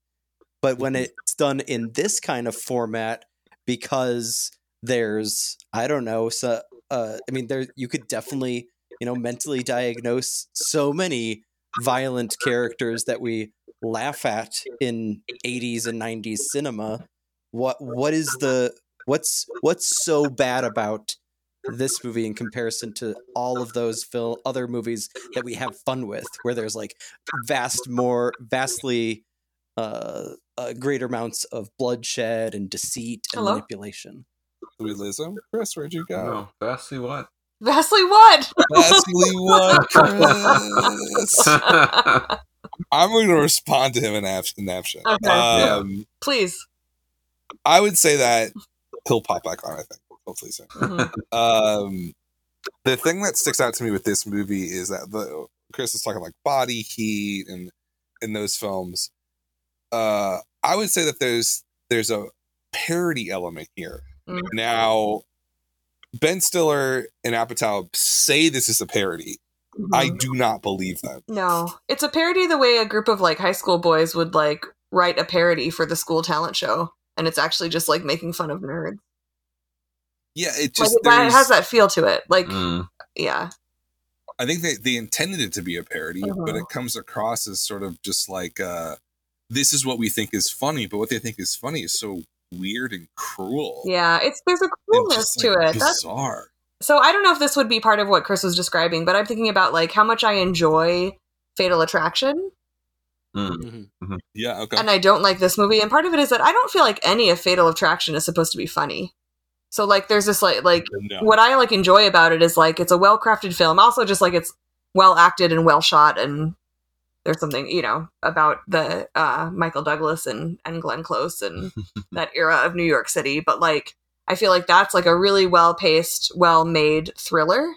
B: But when it's done in this kind of format because there's i don't know so uh i mean there you could definitely you know mentally diagnose so many violent characters that we laugh at in 80s and 90s cinema. What what is the what's what's so bad about this movie in comparison to all of those film other movies that we have fun with where there's like vast more vastly uh, uh greater amounts of bloodshed and deceit and
C: Hello?
B: manipulation
A: Did we lose? Chris, where'd you go?
D: No, vastly what?
C: Vastly what?
A: Leslie, what, Chris? I'm going to respond to him in Nap- Naption.
C: Okay.
A: Um,
C: Please.
A: I would say that he'll pop back on. I think hopefully soon.
C: Mhm.
A: Um, the thing that sticks out to me with this movie is that the Chris is talking like body heat and in those films. Uh, I would say that there's there's a parody element here.
C: Mhm.
A: Now, Ben Stiller and Apatow say this is a parody. I
C: Mhm.
A: do not believe them.
C: No, it's a parody the way a group of like high school boys would like write a parody for the school talent show, and it's actually just like making fun of nerds.
A: Yeah, it just
C: it, that- it has that feel to it. Like,
D: Mm.
C: yeah,
A: I think they, they intended it to be a parody, but
C: Mhm.
A: it comes across as sort of just like uh this is what we think is funny, but what they think is funny is so weird and cruel.
C: yeah. It's there's a
A: and
C: coolness
A: just,
C: to
A: like,
C: it. That's
A: Bizarre.
C: so I don't know if this would be part of what Chris was describing, but I'm thinking about like how much I enjoy Fatal Attraction,
D: Mm.
B: Mhm.
A: Yeah, okay.
C: and I don't like this movie. And part of it is that I don't feel like any of Fatal Attraction is supposed to be funny. So like, there's this like like
A: no.
C: what I like enjoy about it is like it's a well crafted film. Also, just like it's well acted and well shot, and there's something you know about the uh, Michael Douglas and and Glenn Close and that era of New York City. But like, I feel like that's like a really well paced, well made thriller.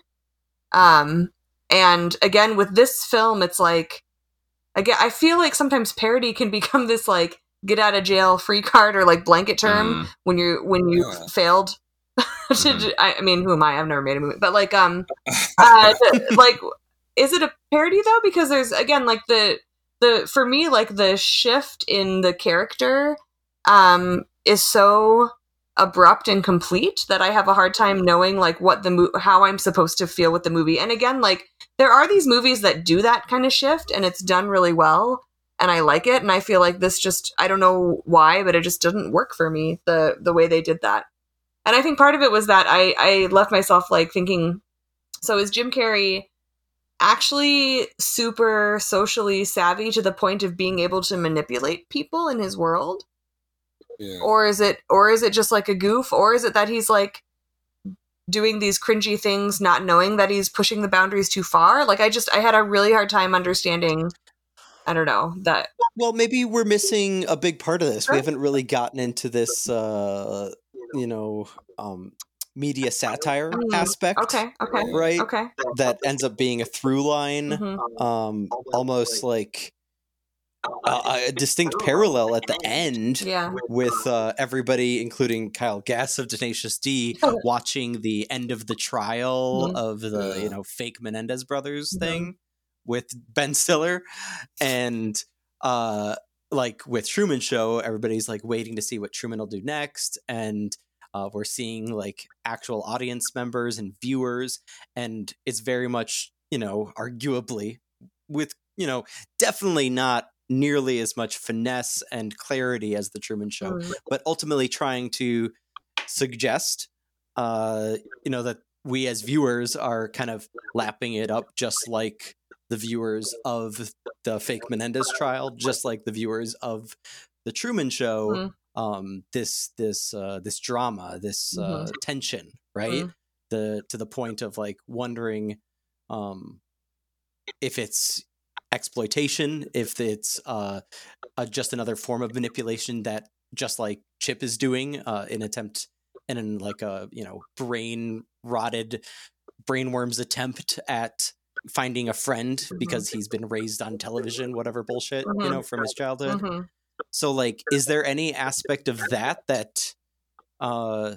C: Um, and again, with this film, it's like again, I feel like sometimes parody can become this like get out of jail free card or like blanket term
D: Mm.
C: when you're when you
A: Yeah.
C: failed to
D: Mhm.
C: I, I mean who am i i've never made a movie but like um uh like is it a parody though because there's again like the the for me like the shift in the character um is so abrupt and complete that i have a hard time knowing like what the mo- how i'm supposed to feel with the movie and again like there are these movies that do that kind of shift and it's done really well and I like it. And I feel like this just I don't know why, but it just didn't work for me the the way they did that. And I think part of it was that I I left myself like thinking, so is Jim Carrey actually super socially savvy to the point of being able to manipulate people in his world?
A: Yeah.
C: or is it or is it just like a goof or is it that he's like doing these cringy things not knowing that he's pushing the boundaries too far like i just i had a really hard time understanding i don't know that
B: Well, maybe we're missing a big part of this.
C: Sure.
B: We haven't really gotten into this, uh, you know, um, media satire
C: Mm,
B: aspect.
C: okay okay
B: Right.
C: okay
B: That ends up being a through line,
C: Mhm.
B: um, almost like a, a distinct parallel at the end
C: yeah
B: with uh, everybody, including Kyle Gass of Tenacious D,
C: Oh.
B: watching the end of the trial
C: Mhm.
B: of the you know fake Menendez brothers
C: Mhm.
B: thing with Ben Stiller, and uh, like with Truman Show, everybody's like waiting to see what Truman will do next, and uh, we're seeing like actual audience members and viewers, and it's very much you know arguably with you know definitely not nearly as much finesse and clarity as the Truman Show,
C: Mm.
B: but ultimately trying to suggest, uh, you know, that we as viewers are kind of lapping it up, just like the viewers of the fake Menendez trial, just like the viewers of the Truman Show.
C: Mhm.
B: Um, this this uh, this drama, this uh, tension, right?
C: Mhm.
B: The to the point of like wondering um, if it's exploitation, if it's uh, uh, just another form of manipulation that just like Chip is doing uh, in attempt and in like a you know brain rotted brainworms attempt at finding a friend
C: Mhm.
B: because he's been raised on television whatever bullshit you
C: Mhm.
B: know from his childhood
C: Mhm.
B: so like is there any aspect of that that uh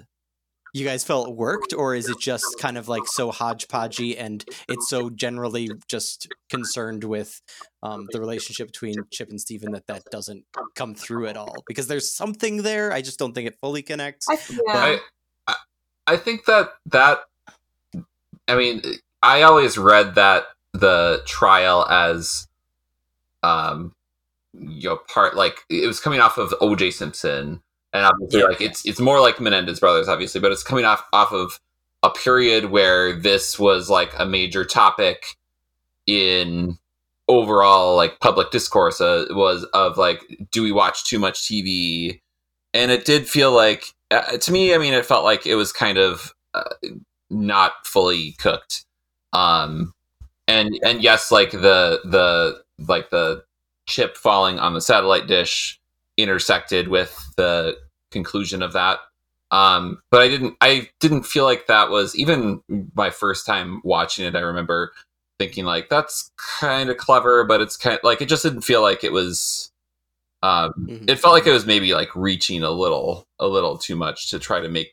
B: you guys felt worked or is it just kind of like so hodgepodgey and it's so generally just concerned with um, the relationship between chip and steven that that doesn't come through at all because there's something there i just don't think it fully connects
C: I, yeah.
D: I, I I think that that I mean I always read that the trial as um you know part like it was coming off of OJ Simpson and obviously
B: Yeah.
D: like it's it's more like Menendez brothers obviously but it's coming off off of a period where this was like a major topic in overall like public discourse uh, was of like do we watch too much TV and it did feel like uh, to me i mean it felt like it was kind of uh, not fully cooked um and and yes like the the like the chip falling on the satellite dish intersected with the conclusion of that um but i didn't i didn't feel like that was even my first time watching it i remember thinking like that's kind of clever but it's kind of like it just didn't feel like it was um
B: Mhm.
D: it felt like it was maybe like reaching a little a little too much to try to make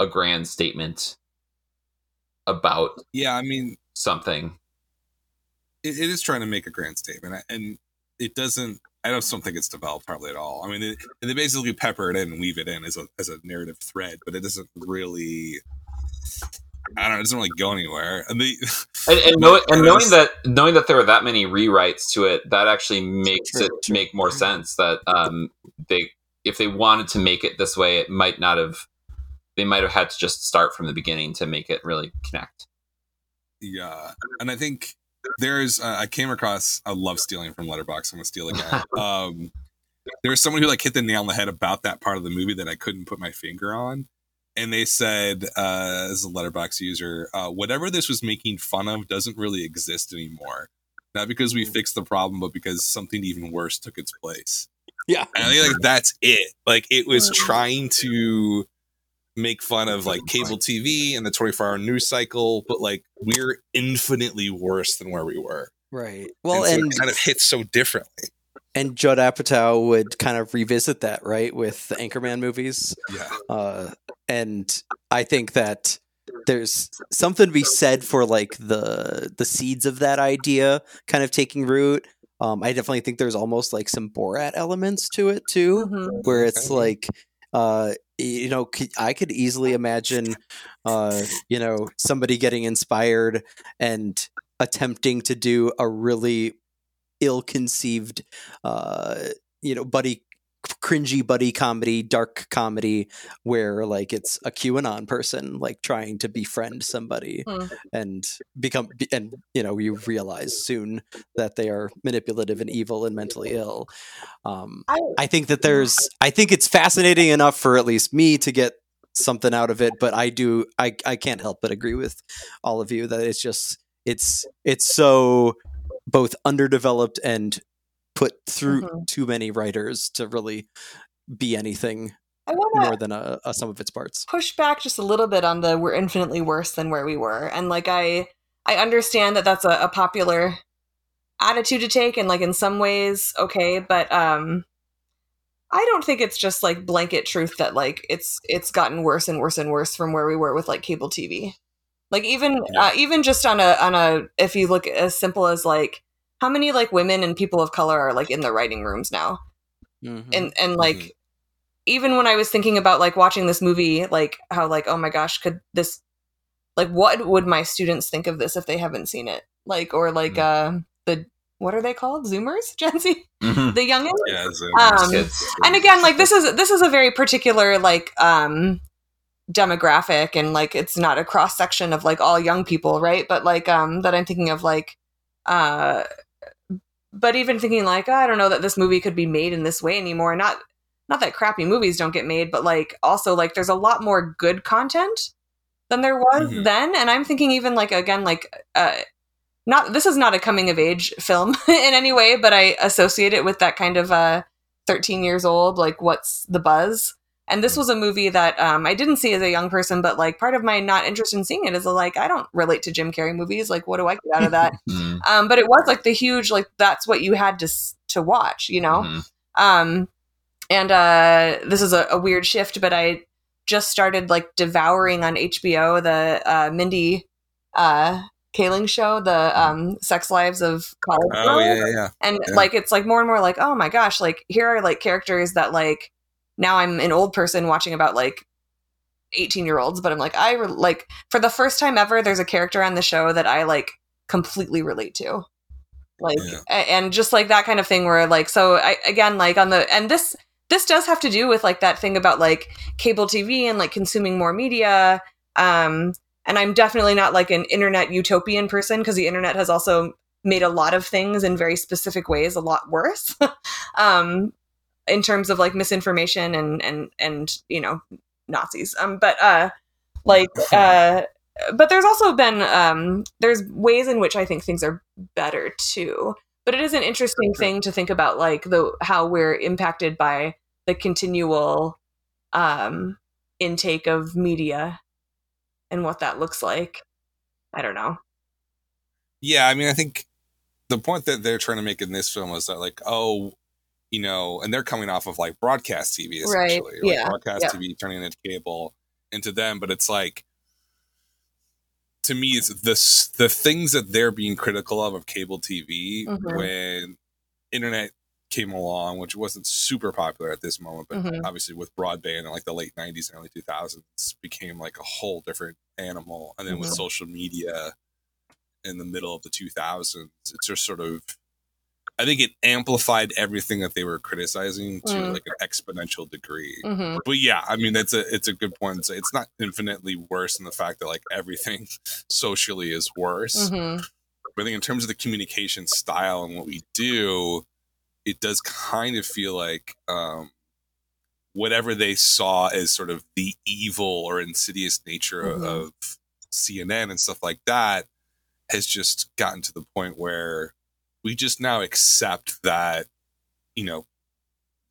D: a grand statement about
A: Yeah, I mean,
D: something
A: it, it is trying to make a grand statement, and it doesn't. I just don't think it's developed hardly at all. I mean, it, they basically pepper it in and weave it in as a as a narrative thread, but it doesn't really. I don't know. It doesn't really go anywhere. And the,
D: and, and, know, and knowing that knowing that there were that many rewrites to it that actually makes
B: True,
D: it
B: true.
D: make more sense that um they if they wanted to make it this way it might not have they might have had to just start from the beginning to make it really connect
A: Yeah, and I think there's uh, I came across I love stealing from Letterboxd. I'm gonna steal again. um, there's someone who like hit the nail on the head about that part of the movie that I couldn't put my finger on, and they said uh, as a Letterboxd user, uh, whatever this was making fun of doesn't really exist anymore. Not because we fixed the problem, but because something even worse took its place.
B: yeah
A: And I think like that's it. Like it was trying to make fun of like cable TV and the 24 hour news cycle, but like we're infinitely worse than where we were.
B: right well
A: and, so
B: and
A: it kind of hits so differently.
B: and judd apatow would kind of revisit that right with the anchorman movies
A: Yeah.
B: uh, and I think that there's something to be said for like the the seeds of that idea kind of taking root. Um, I definitely think there's almost like some Borat elements to it too,
C: Mhm.
B: where it's
A: Okay.
B: like, uh, you know, i could easily imagine, uh, you know, somebody getting inspired and attempting to do a really ill-conceived uh you know buddy cringy buddy comedy dark comedy where like it's a qanon person like trying to befriend somebody
C: Hmm.
B: and become and you know you realize soon that they are manipulative and evil and mentally ill um
C: I,
B: I think that there's I think it's fascinating enough for at least me to get something out of it, but I do I I can't help but agree with all of you that it's just it's it's so both underdeveloped and put through
C: Mhm.
B: too many writers to really be anything more than a, a sum of its parts.
C: push back just a little bit on the we're infinitely worse than where we were, and like I I understand that that's a, a popular attitude to take, and like in some ways okay, but um. I don't think it's just like blanket truth that like it's it's gotten worse and worse and worse from where we were with like cable TV. Like even uh, even just on a on a if you look as simple as like how many like women and people of color are like in the writing rooms now?
B: Mhm.
C: and and like
A: Mhm.
C: even when i was thinking about like watching this movie like how like oh my gosh could this like what would my students think of this if they haven't seen it? Like or like uh the what are they called? Zoomers? Gen z?
D: Mhm.
C: the youngins
A: Yeah,
C: Um, and again like this is this is a very particular like um demographic and like it's not a cross section of like all young people right? But like um that i'm thinking of like uh but even thinking like oh, i don't know that this movie could be made in this way anymore. Not not that crappy movies don't get made but like also like there's a lot more good content than there was
A: Mhm.
C: then. And i'm thinking even like again like uh not this is not a coming of age film in any way but i associate it with that kind of uh 13 years old like what's the buzz and this was a movie that um, i didn't see as a young person but like part of my not interest in seeing it is like i don't relate to jim carrey movies like what do i get out of that
D: Mhm.
C: um, but it was like the huge like that's what you had to to watch you know
D: Mhm.
C: um and uh this is a, a weird shift but i just started like devouring on hbo the uh mindy uh kaling show the um sex lives of college
A: Oh
C: girls
A: yeah, yeah.
C: and
A: Yeah.
C: like it's like more and more like oh my gosh like here are like characters that like now i'm an old person watching about like 18 year olds but i'm like i re- like for the first time ever there's a character on the show that i like completely relate to. Like
A: Yeah.
C: and just like that kind of thing where like so i again like on the and this this does have to do with like that thing about like cable tv and like consuming more media. Um and i'm definitely not like an internet utopian person because the internet has also made a lot of things in very specific ways a lot worse. Um in terms of like misinformation and and and you know nazis. Um but uh like uh but there's also been um there's ways in which i think things are better too. But it is an interesting thing to think about like the how we're impacted by the continual um intake of media and what that looks like. I don't know.
A: Yeah, I mean, I think the point that they're trying to make in this film is that, like, oh, you know, and they're coming off of like broadcast TV,
C: Right,
A: essentially, like
C: yeah,
A: broadcast
C: yeah.
A: TV turning into cable into them, but it's like, to me, it's the the things that they're being critical of of cable TV
C: Mhm.
A: when internet came along, which wasn't super popular at this moment, but
C: Mhm.
A: obviously with broadband in like the late '90s and early 2000s became like a whole different animal, and then with
C: Mhm.
A: social media in the middle of the 2000s, it's just sort of. I think it amplified everything that they were criticizing to
C: Mm.
A: like an exponential degree.
C: mm-hmm.
A: But yeah, I mean that's a it's a good point. It's, it's not infinitely worse in the fact that like everything socially is worse.
C: Mm-hmm.
A: But I think in terms of the communication style and what we do, it does kind of feel like um, whatever they saw as sort of the evil or insidious nature
C: Mhm.
A: of CNN and stuff like that has just gotten to the point where we just now accept that, you know,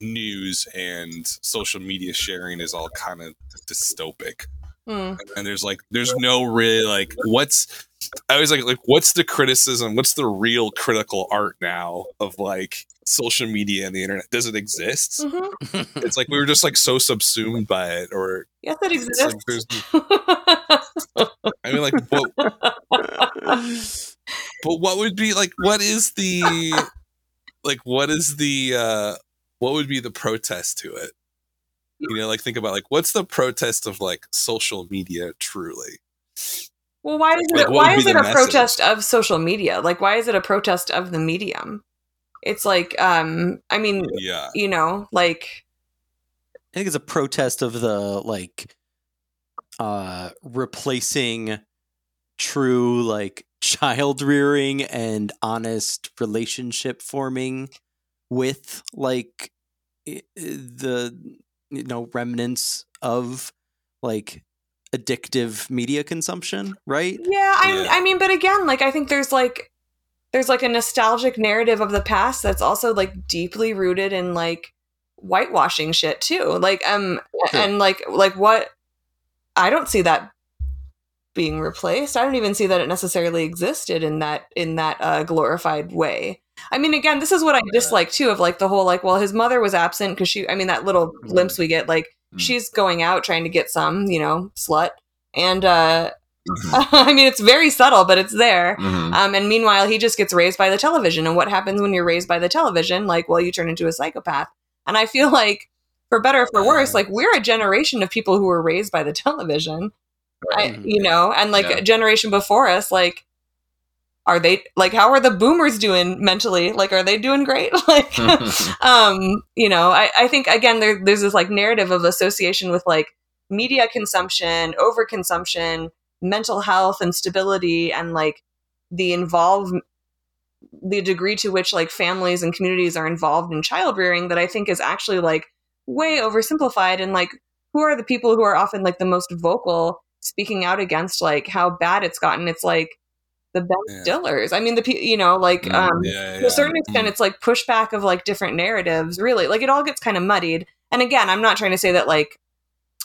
A: news and social media sharing is all kind of dystopic
C: Mm.
A: and there's like there's no real like what's I was like like what's the criticism what's the real critical art now of like social media and the internet does it exist
C: Mm-hmm.
A: it's like we were just like so subsumed by it or
C: yes it
A: it's like
C: exists
A: I mean like what but what would be like what is the like what is the uh what would be the protest to it you know like think about like what's the protest of like social media truly
C: well why is
A: Like,
C: it
A: what
C: why is it a
A: message?
C: protest of social media like why is it a protest of the medium it's like um i mean
A: Yeah.
C: you know like
B: I think it's a protest of the like uh replacing true like child rearing and honest relationship forming with like the you know remnants of like addictive media consumption, right?
C: Yeah, I
A: Yeah.
C: I mean, but again, like I think there's like there's like a nostalgic narrative of the past that's also like deeply rooted in like whitewashing shit too. Like um
B: Sure.
C: and like like what I don't see that being replaced. I don't even see that it necessarily existed in that in that uh, glorified way. I mean, again, this is what I dislike too of like the whole like, well, his mother was absent because she. I mean, that little glimpse we get, like
D: Mm.
C: she's going out trying to get some, you know, slut, and uh
D: Mhm.
C: I mean, it's very subtle, but it's there.
D: Mhm.
C: Um, and meanwhile, he just gets raised by the television. And what happens when you're raised by the television? Like, well, you turn into a psychopath. And I feel like, for better or for worse, like we're a generation of people who were raised by the television. I,
B: Mhm.
C: you know, and like
D: Yeah.
C: a generation before us, like, are they like how are the boomers doing mentally? Like, are they doing great? like, um, you know, I, I think again there, there's this like narrative of association with like media consumption, overconsumption, mental health and stability, and like the involved the degree to which like families and communities are involved in child rearing that I think is actually like way oversimplified and like who are the people who are often like the most vocal speaking out against like how bad it's gotten it's like the Ben
A: Yeah.
C: Stillers. I mean the you know like
D: Mm,
C: um
A: Yeah,
C: to a certain extent
A: Mm.
C: it's like pushback of like different narratives really like it all gets kind of muddied and again i'm not trying to say that like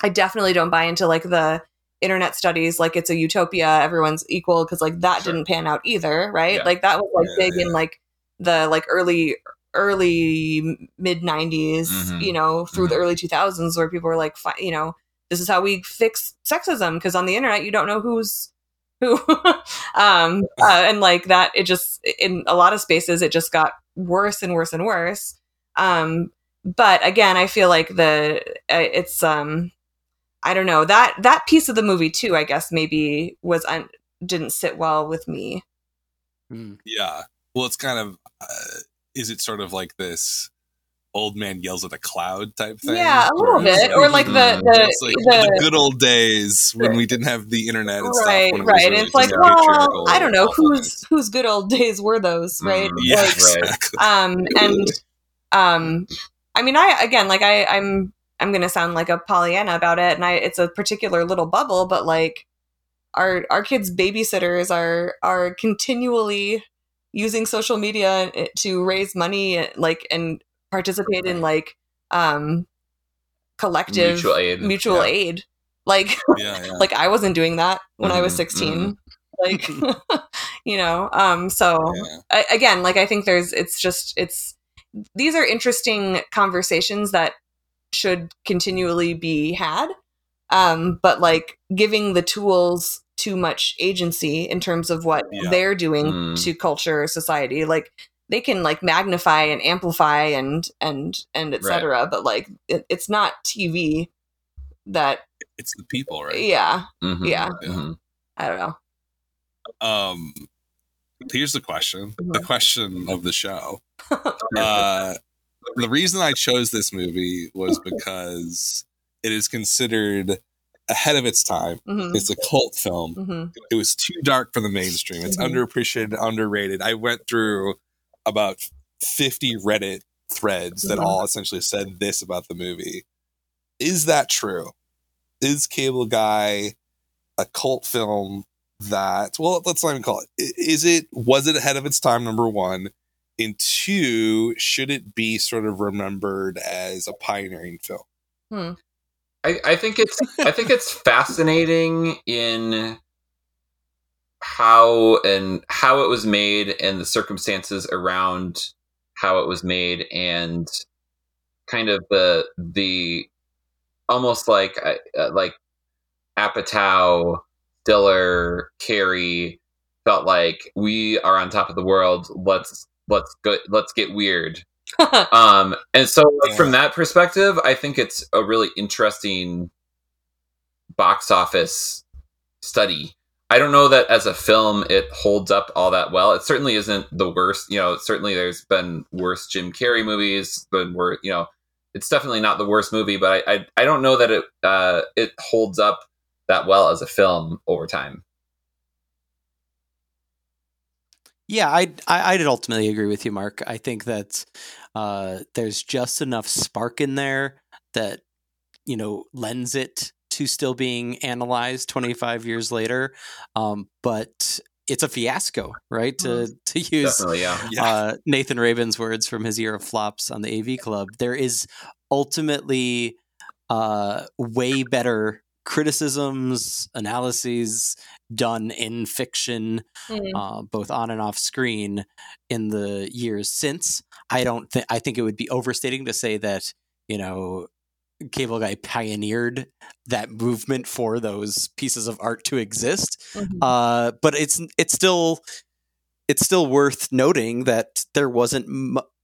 C: i definitely don't buy into like the internet studies like it's a utopia everyone's equal because like that
D: Sure.
C: didn't pan out either right
D: Yeah.
C: like that was like
A: Yeah,
C: big in like the like early early mid 90s
D: Mhm.
C: you know through the
D: Mhm.
C: early 2000s where people were like fi- you know this is how we fix sexism because on the internet you don't know who's who um uh, and like that it just in a lot of spaces it just got worse and worse and worse um but again i feel like the uh, it's um i don't know that that piece of the movie too i guess maybe was un- didn't sit well with me
B: Mm.
A: Yeah. Well, it's kind of. Uh, is it sort of like this old man yells at a cloud type thing?
C: yeah a little bit or like the
D: Mm.
C: the,
A: it's like
C: the
A: the good old days when we didn't have the internet and stuff.
C: right
A: when
C: right
A: really
C: it's like well i don't know whose whose good old days were those right
D: Mm,
A: Yeah,
C: like
A: exactly.
C: um and um i mean i again like i i'm i'm gonna sound like a pollyanna about it and i it's a particular little bubble but like our our kids babysitters are are continually using social media to raise money like and participate in like um collective
D: Mutual aid,
C: mutual
D: yeah.
C: aid like
A: Yeah, yeah.
C: like i wasn't doing that when i was
D: Mhm,
C: 16 like you know um so
A: yeah.
C: I, again like i think there's it's just it's these are interesting conversations that should continually be had um but like giving the tools too much agency in terms of what
A: Yeah.
C: they're doing
D: Mm.
C: to culture society like they can like magnify and amplify and and and etc but like it, it's not tv that
A: It's the people, right?
C: yeah
D: Mhm,
C: Yeah.
D: mhm.
C: i don't know
A: Um, here's the question: the
C: Mhm.
A: question of the show. Uh, the reason I chose this movie was because it is considered ahead of its time.
C: hmm
A: It's a cult film.
C: hmm
A: It was too dark for the mainstream. It's
C: Mhm.
A: underappreciated, underrated. I went through about 50 Reddit threads that
C: Mhm.
A: all essentially said this about the movie. Is that true? Is Cable Guy a cult film that, well, let's not even call it. Is it, was it ahead of its time, number one? And two, should it be sort of remembered as a pioneering film?
D: I, I think it's I think it's fascinating in how and how it was made and the circumstances around how it was made and kind of the the almost like uh, like Apatow, Stiller, Carrey felt like we are on top of the world. Let's let's go let's get weird. Um and so like, from that perspective i think it's a really interesting box office study I don't know that as a film it holds up all that well. It certainly isn't the worst. You know, certainly there's been worse Jim Carrey movies, but worse. You know, it's definitely not the worst movie. But I I, I don't know that it uh, it holds up that well as a film over time.
B: Yeah, I- I'd ultimately agree with you, Mark. I think that uh, there's just enough spark in there that, you know, lends it to still being analyzed 25 years later. Um, but it's a fiasco, right? To, to use
D: yeah.
A: Yeah.
B: uh, Nathan Rabin's words from his year of flops on the AV Club. There is ultimately uh, way better criticisms, analyses done in fiction,
C: Mm.
B: uh, both on and off screen, in the years since. I don't think I think it would be overstating to say that you know Cable Guy pioneered that movement for those pieces of art to exist
C: Mhm.
B: uh, but it's it's still it's still worth noting that there wasn't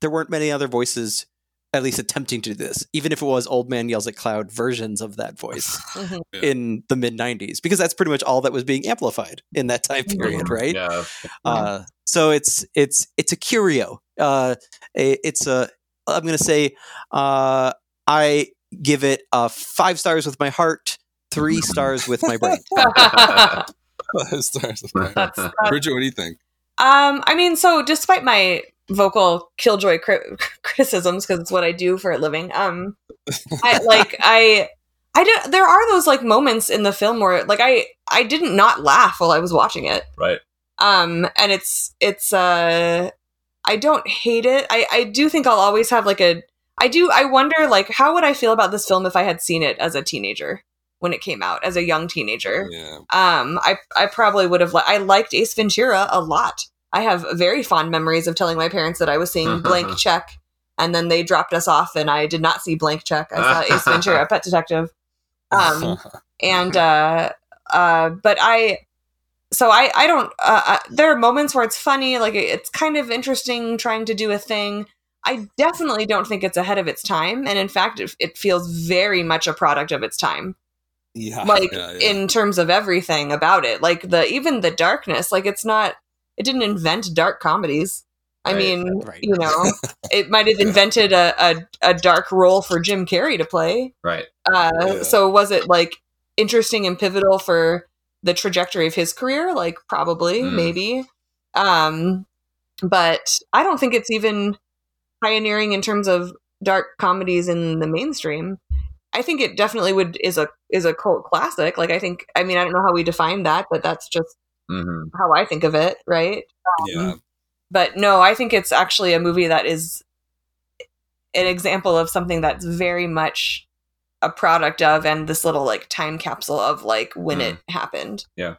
B: there weren't many other voices at least attempting to do this even if it was old man yells at cloud versions of that voice
C: Mhm.
A: Yeah.
B: in the mid 90s because that's pretty much all that was being amplified in that time period right
D: Yeah.
B: uh, so it's it's it's a curio uh, a- it's a i'm gonna say uh, i give it uh, five stars with my heart three stars with my brain
A: Stars.
C: That's, that's
A: Bridget, what do you think?
C: Um, I mean, so despite my vocal killjoy cri- criticisms, because it's what I do for a living, um, I like I, I did. There are those like moments in the film where like I I didn't not laugh while I was watching it.
D: right.
C: Um, and it's it's uh, I don't hate it. I I do think I'll always have like a. I do. I wonder like how would I feel about this film if I had seen it as a teenager when it came out as a young teenager
A: Yeah.
C: um i i probably would have li- i liked ace ventura a lot i have very fond memories of telling my parents that i was seeing blank check and then they dropped us off and i did not see blank check i saw ace ventura pet detective um and uh uh but i so i i don't uh, uh, there are moments where it's funny like it- it's kind of interesting trying to do a thing i definitely don't think it's ahead of its time and in fact it, it feels very much a product of its time
A: yeah.
C: like
A: yeah, yeah.
C: in terms of everything about it like the even the darkness like it's not it didn't invent dark comedies i
D: Right,
C: mean
B: right.
C: you know it might have invented a, a, a dark role for jim carrey to play
D: Right.
C: uh,
A: Yeah.
C: so was it like interesting and pivotal for the trajectory of his career like probably
D: Mm.
C: maybe um but i don't think it's even pioneering in terms of dark comedies in the mainstream i think it definitely would is a is a cult classic like i think i mean i don't know how we define that but that's just
D: hmm
C: how i think of it right
A: yeah.
C: but no i think it's actually a movie that is an example of something that's very much a product of and this little like time capsule of like when
D: Mm.
C: it happened
A: Yeah.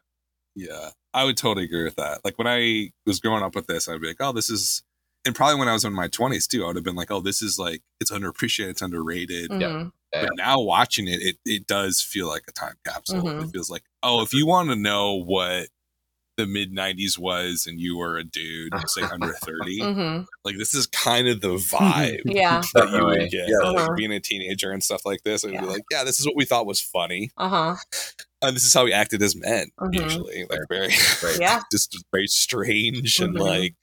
A: Yeah. I would totally agree with that. Like when I was growing up with this, I'd be like, oh, this is, and probably when I was in my 20s too, I would have been like, oh, this is like, it's underappreciated, it's underrated.
C: Mhm.
A: But now watching it, it, it does feel like a time capsule.
C: Mhm.
A: It feels like, oh, if you want to know what the mid 90s was and you were a dude, say under 30,
C: Mhm.
A: like this is kind of the vibe
C: yeah
A: that you would get.
D: Yeah.
A: Like
C: Uh-huh.
A: being a teenager and stuff like this, and
C: Yeah.
A: be like, yeah, this is what we thought was funny.
C: uh-huh
A: And this is how we acted as men,
C: Mhm.
A: usually. Like very,
D: Right.
C: yeah
A: just very strange and
C: Mhm.
A: like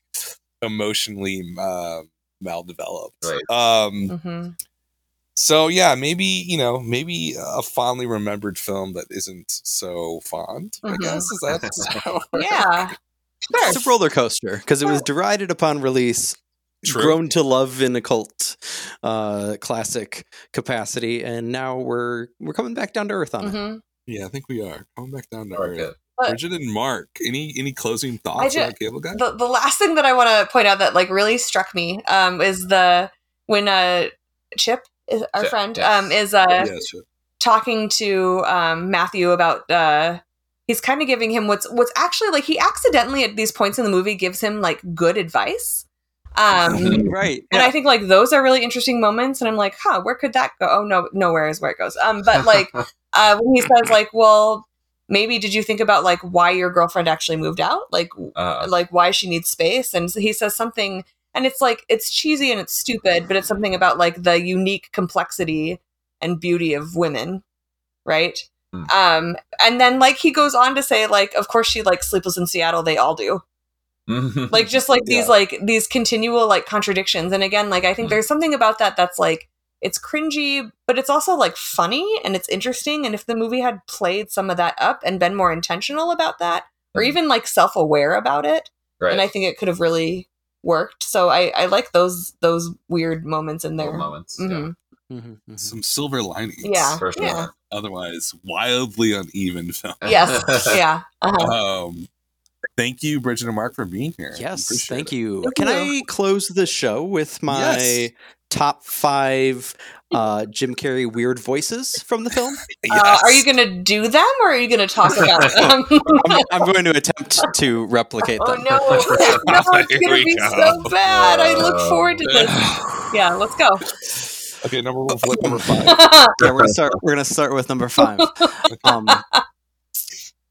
A: emotionally uh, maldeveloped.
D: Right.
A: Um,
C: hmm
A: so yeah, maybe you know, maybe a fondly remembered film that isn't so fond. I
C: Mhm.
A: guess is that how it works?
C: yeah
B: It's a roller coaster because it was derided upon release,
A: True.
B: grown to love in a cult uh, classic capacity, and now we're we're coming back down to earth on it.
C: hmm
A: Yeah, I think we are coming back down to
D: I like
A: earth.
D: It.
C: But-
A: Bridget and Mark, any any closing thoughts
C: ju-
A: about Cable Guy?
C: the, the last thing that i want to point out that like really struck me um is the when uh chip is our
D: Chip,
C: friend
D: yes.
C: um is uh
A: yeah, sure.
C: talking to um, Matthew about uh, he's kind of giving him what's what's actually like he accidentally at these points in the movie gives him like good advice. Um,
B: Right.
C: and I think like those are really interesting moments, and I'm like, huh, where could that go? Oh no, nowhere is where it goes. Um, but like uh, when he says like, well, maybe did you think about like why your girlfriend actually moved out? Like
D: Uh,
C: like why she needs space and so he says something and it's like it's cheesy and it's stupid but it's something about like the unique complexity and beauty of women right
D: Hmm.
C: Um, and then like he goes on to say like, of course she like sleepless in Seattle. They all do. Like just like these
A: Yeah.
C: like these continual like contradictions. And again, like I think
D: Mhm.
C: there's something about that that's like it's cringy, but it's also like funny and it's interesting. And if the movie had played some of that up and been more intentional about that, or
D: Mhm.
C: even like self aware about it,
D: right.
C: and I think it could have really worked. So I, I like those those weird moments in
D: Little
C: there.
D: moments.
C: Mhm.
B: Mhm, mhm.
A: Some silver linings.
C: Yeah,
D: For sure.
C: yeah.
A: Otherwise, wildly uneven film.
C: Yes, yeah. Uh-huh.
A: Um, thank you, Bridget and Mark, for being here.
B: Yes, thank
A: it.
B: you.
C: Thank
B: Can
C: you.
B: I close the show with my
A: Yes.
B: Top five uh, Jim Carrey weird voices from the film?
C: Uh, are you going to do them or are you going to talk about them?
B: I'm, I'm going to attempt to replicate them.
C: oh
B: them.
C: no, no, it's going to be
A: go.
C: so bad. I look forward to this. Yeah, let's go.
A: Okay, number one, what number five?
B: Yeah, we're gonna start. We're gonna start with number five. Um,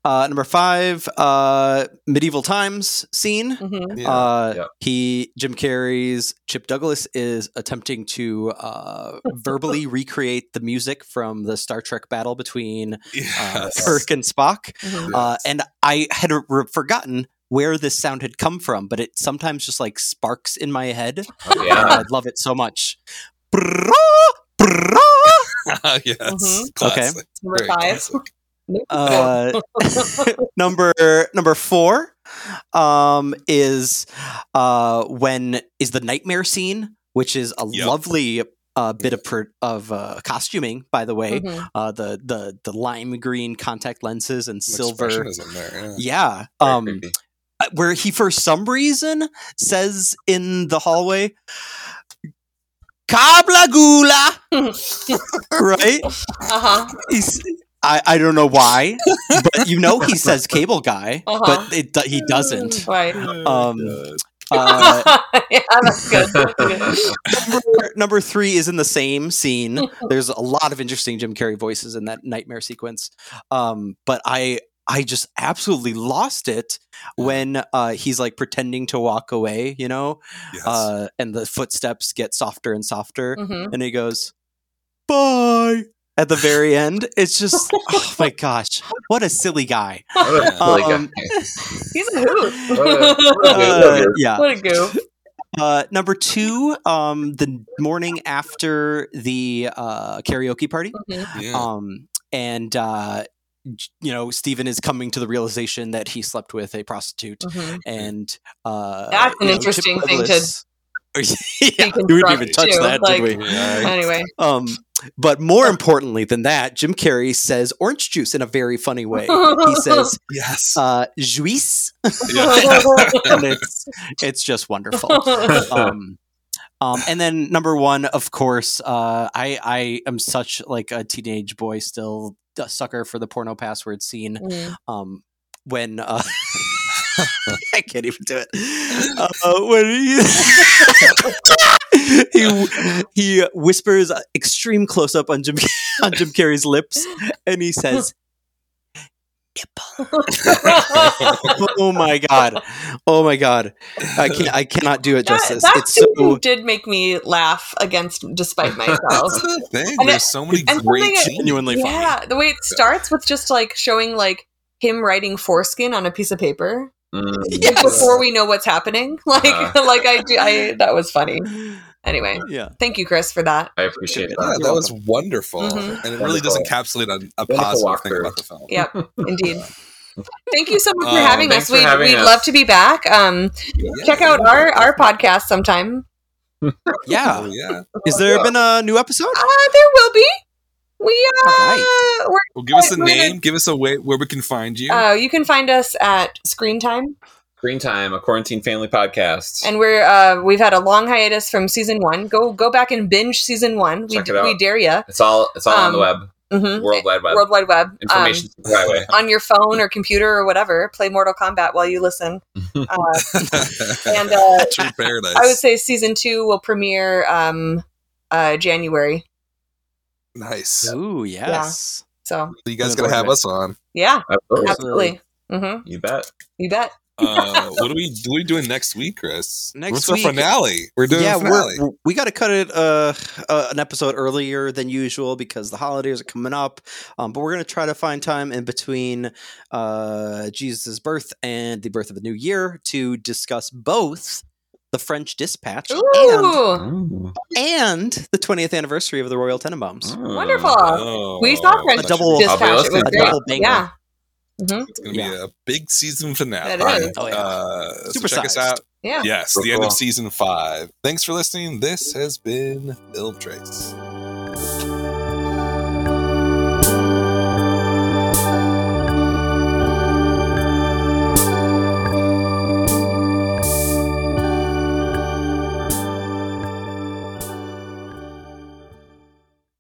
B: uh, number five, uh, medieval times scene.
C: Mhm.
A: Yeah.
B: Uh,
D: Yeah.
B: He Jim Carrey's Chip Douglas is attempting to uh, verbally recreate the music from the Star Trek battle between uh,
A: yes.
B: Kirk and Spock,
C: Mhm.
B: uh, and I had re- forgotten where this sound had come from, but it sometimes just like sparks in my head.
D: Oh, yeah.
B: I love it so much. Brrrah, brrrah.
A: yes.
C: Mhm.
A: Classic.
C: Number
A: Very
C: five.
A: Classic.
B: Uh, number number four um, is uh, when is the nightmare scene, which is a
A: Yep.
B: lovely uh, bit of per, of uh, costuming, by the way.
C: Mhm.
B: Uh, the the the lime green contact lenses and
A: Some
B: silver.
A: there. Yeah.
B: Yeah, um, uh, where he for some reason says in the hallway, "Kabla gula," right?
C: Uh-huh.
B: He's, I, I don't know why, but you know he says cable guy,
C: Uh-huh.
B: but it, he doesn't.
C: Right.
B: Um, Uh,
C: yeah, that's good.
B: Number, number three is in the same scene. There's a lot of interesting Jim Carrey voices in that nightmare sequence, um, but I I just absolutely lost it when uh, he's like pretending to walk away, you know,
A: Yes.
B: uh, and the footsteps get softer and softer,
C: Mhm.
B: and he goes, "Bye." At the very end, it's just, oh my gosh, what a silly guy!
D: What a silly
B: Um,
D: guy.
C: He's a hoot.
D: What a- what a
B: Uh, yeah,
C: what a goof.
B: Uh, number two, um, the morning after the uh, karaoke party,
C: Mhm.
A: yeah.
B: um, and uh, you know, Stephen is coming to the realization that he slept with a prostitute,
C: Mhm.
B: and uh,
C: That's an
B: you know,
C: interesting thing to
B: Douglas- yeah, we didn't even touch
C: too,
B: that,
C: like-
B: did we?
A: Yeah.
C: Anyway.
B: Um, but more importantly than that, Jim Carrey says orange juice in a very funny way. He says
A: yes.
B: uh, "juice,"
A: yeah.
B: and it's it's just wonderful. um, um, and then number one, of course, uh, I I am such like a teenage boy still, a sucker for the porno password scene.
C: Mhm.
B: Um, when uh, I can't even do it. Uh, when he he he whispers extreme close up on Jim on Jim Carrey's lips, and he says. Nipple. oh my god! Oh my god! I can't. I cannot do it
C: That,
B: justice.
C: that
B: it's so
C: did make me laugh against despite myself.
A: That's the thing.
C: And
A: There's
C: it-
A: so many
C: and
A: great
C: something-
A: scenes.
B: genuinely funny.
C: yeah, the way it starts with just like showing like him writing foreskin on a piece of paper
D: Mm.
B: Yes.
C: before we know what's happening. Like,
D: Uh.
C: like I do. I that was funny. Anyway,
B: Yeah.
C: thank you, Chris, for that.
D: I appreciate
A: Yeah,
D: that.
A: that was wonderful,
C: Mhm.
A: and it really does encapsulate a, a
D: Wonderful
A: positive thing about the film.
C: Yep, indeed. Thank you so much for
A: Um,
C: having
D: thanks
C: us.
D: for
C: We'd,
D: having
C: we'd
D: us.
C: love to be back. Um,
A: Yeah.
C: check out our our podcast sometime.
B: Yeah.
A: Yeah.
B: Is there been a new episode?
C: Uh, there will be. We uh,
B: Alright.
C: we're
A: Well, give us a
C: We're gonna-
A: name. Give us a way where we can find you.
C: Uh, you can find us at Screen Time,
D: Green Time, a quarantine family podcast.
C: and we're uh, we've had a long hiatus from season one. Go go back and binge season one. We
D: Check it
C: we dare you.
D: it's all it's all on the
C: Um,
D: web,
C: Mm-hmm.
D: World Wide Web.
C: World Wide Web. Um,
D: Information highway.
C: on your phone or computer or whatever. Play Mortal Kombat while you listen. Uh, and uh,
A: True paradise.
C: I would say season two will premiere um, uh, January.
A: Nice.
B: Ooh, yes.
C: So
A: You guys gonna have us on.
C: yeah,
D: Absolutely.
C: absolutely. hmm
D: You bet.
C: You bet.
A: uh, what are we what are we doing next week, Chris?
B: Next
A: What's
B: week-
A: our finale? We're doing
B: yeah,
A: a finale.
B: we're, we got to cut it uh, uh, an episode earlier than usual because the holidays are coming up. Um, but we're going to try to find time in between uh, Jesus' birth and the birth of the new year to discuss both the French Dispatch and and the 20th anniversary of the Royal Tenenbaums.
C: wonderful.
A: Oh,
C: we saw
A: that
C: French
A: should
B: double-
A: be-
D: I'll be
C: Dispatch. It was
D: listening to
C: great.
B: double banger.
C: Yeah. Mhm.
A: It's gonna be
B: Yeah.
A: a big season finale.
C: It is.
B: Oh, yeah.
A: Uh, so check us out.
C: Yeah.
A: Yes,
D: So
A: the end of season five. Thanks for listening. This has been Film Trace.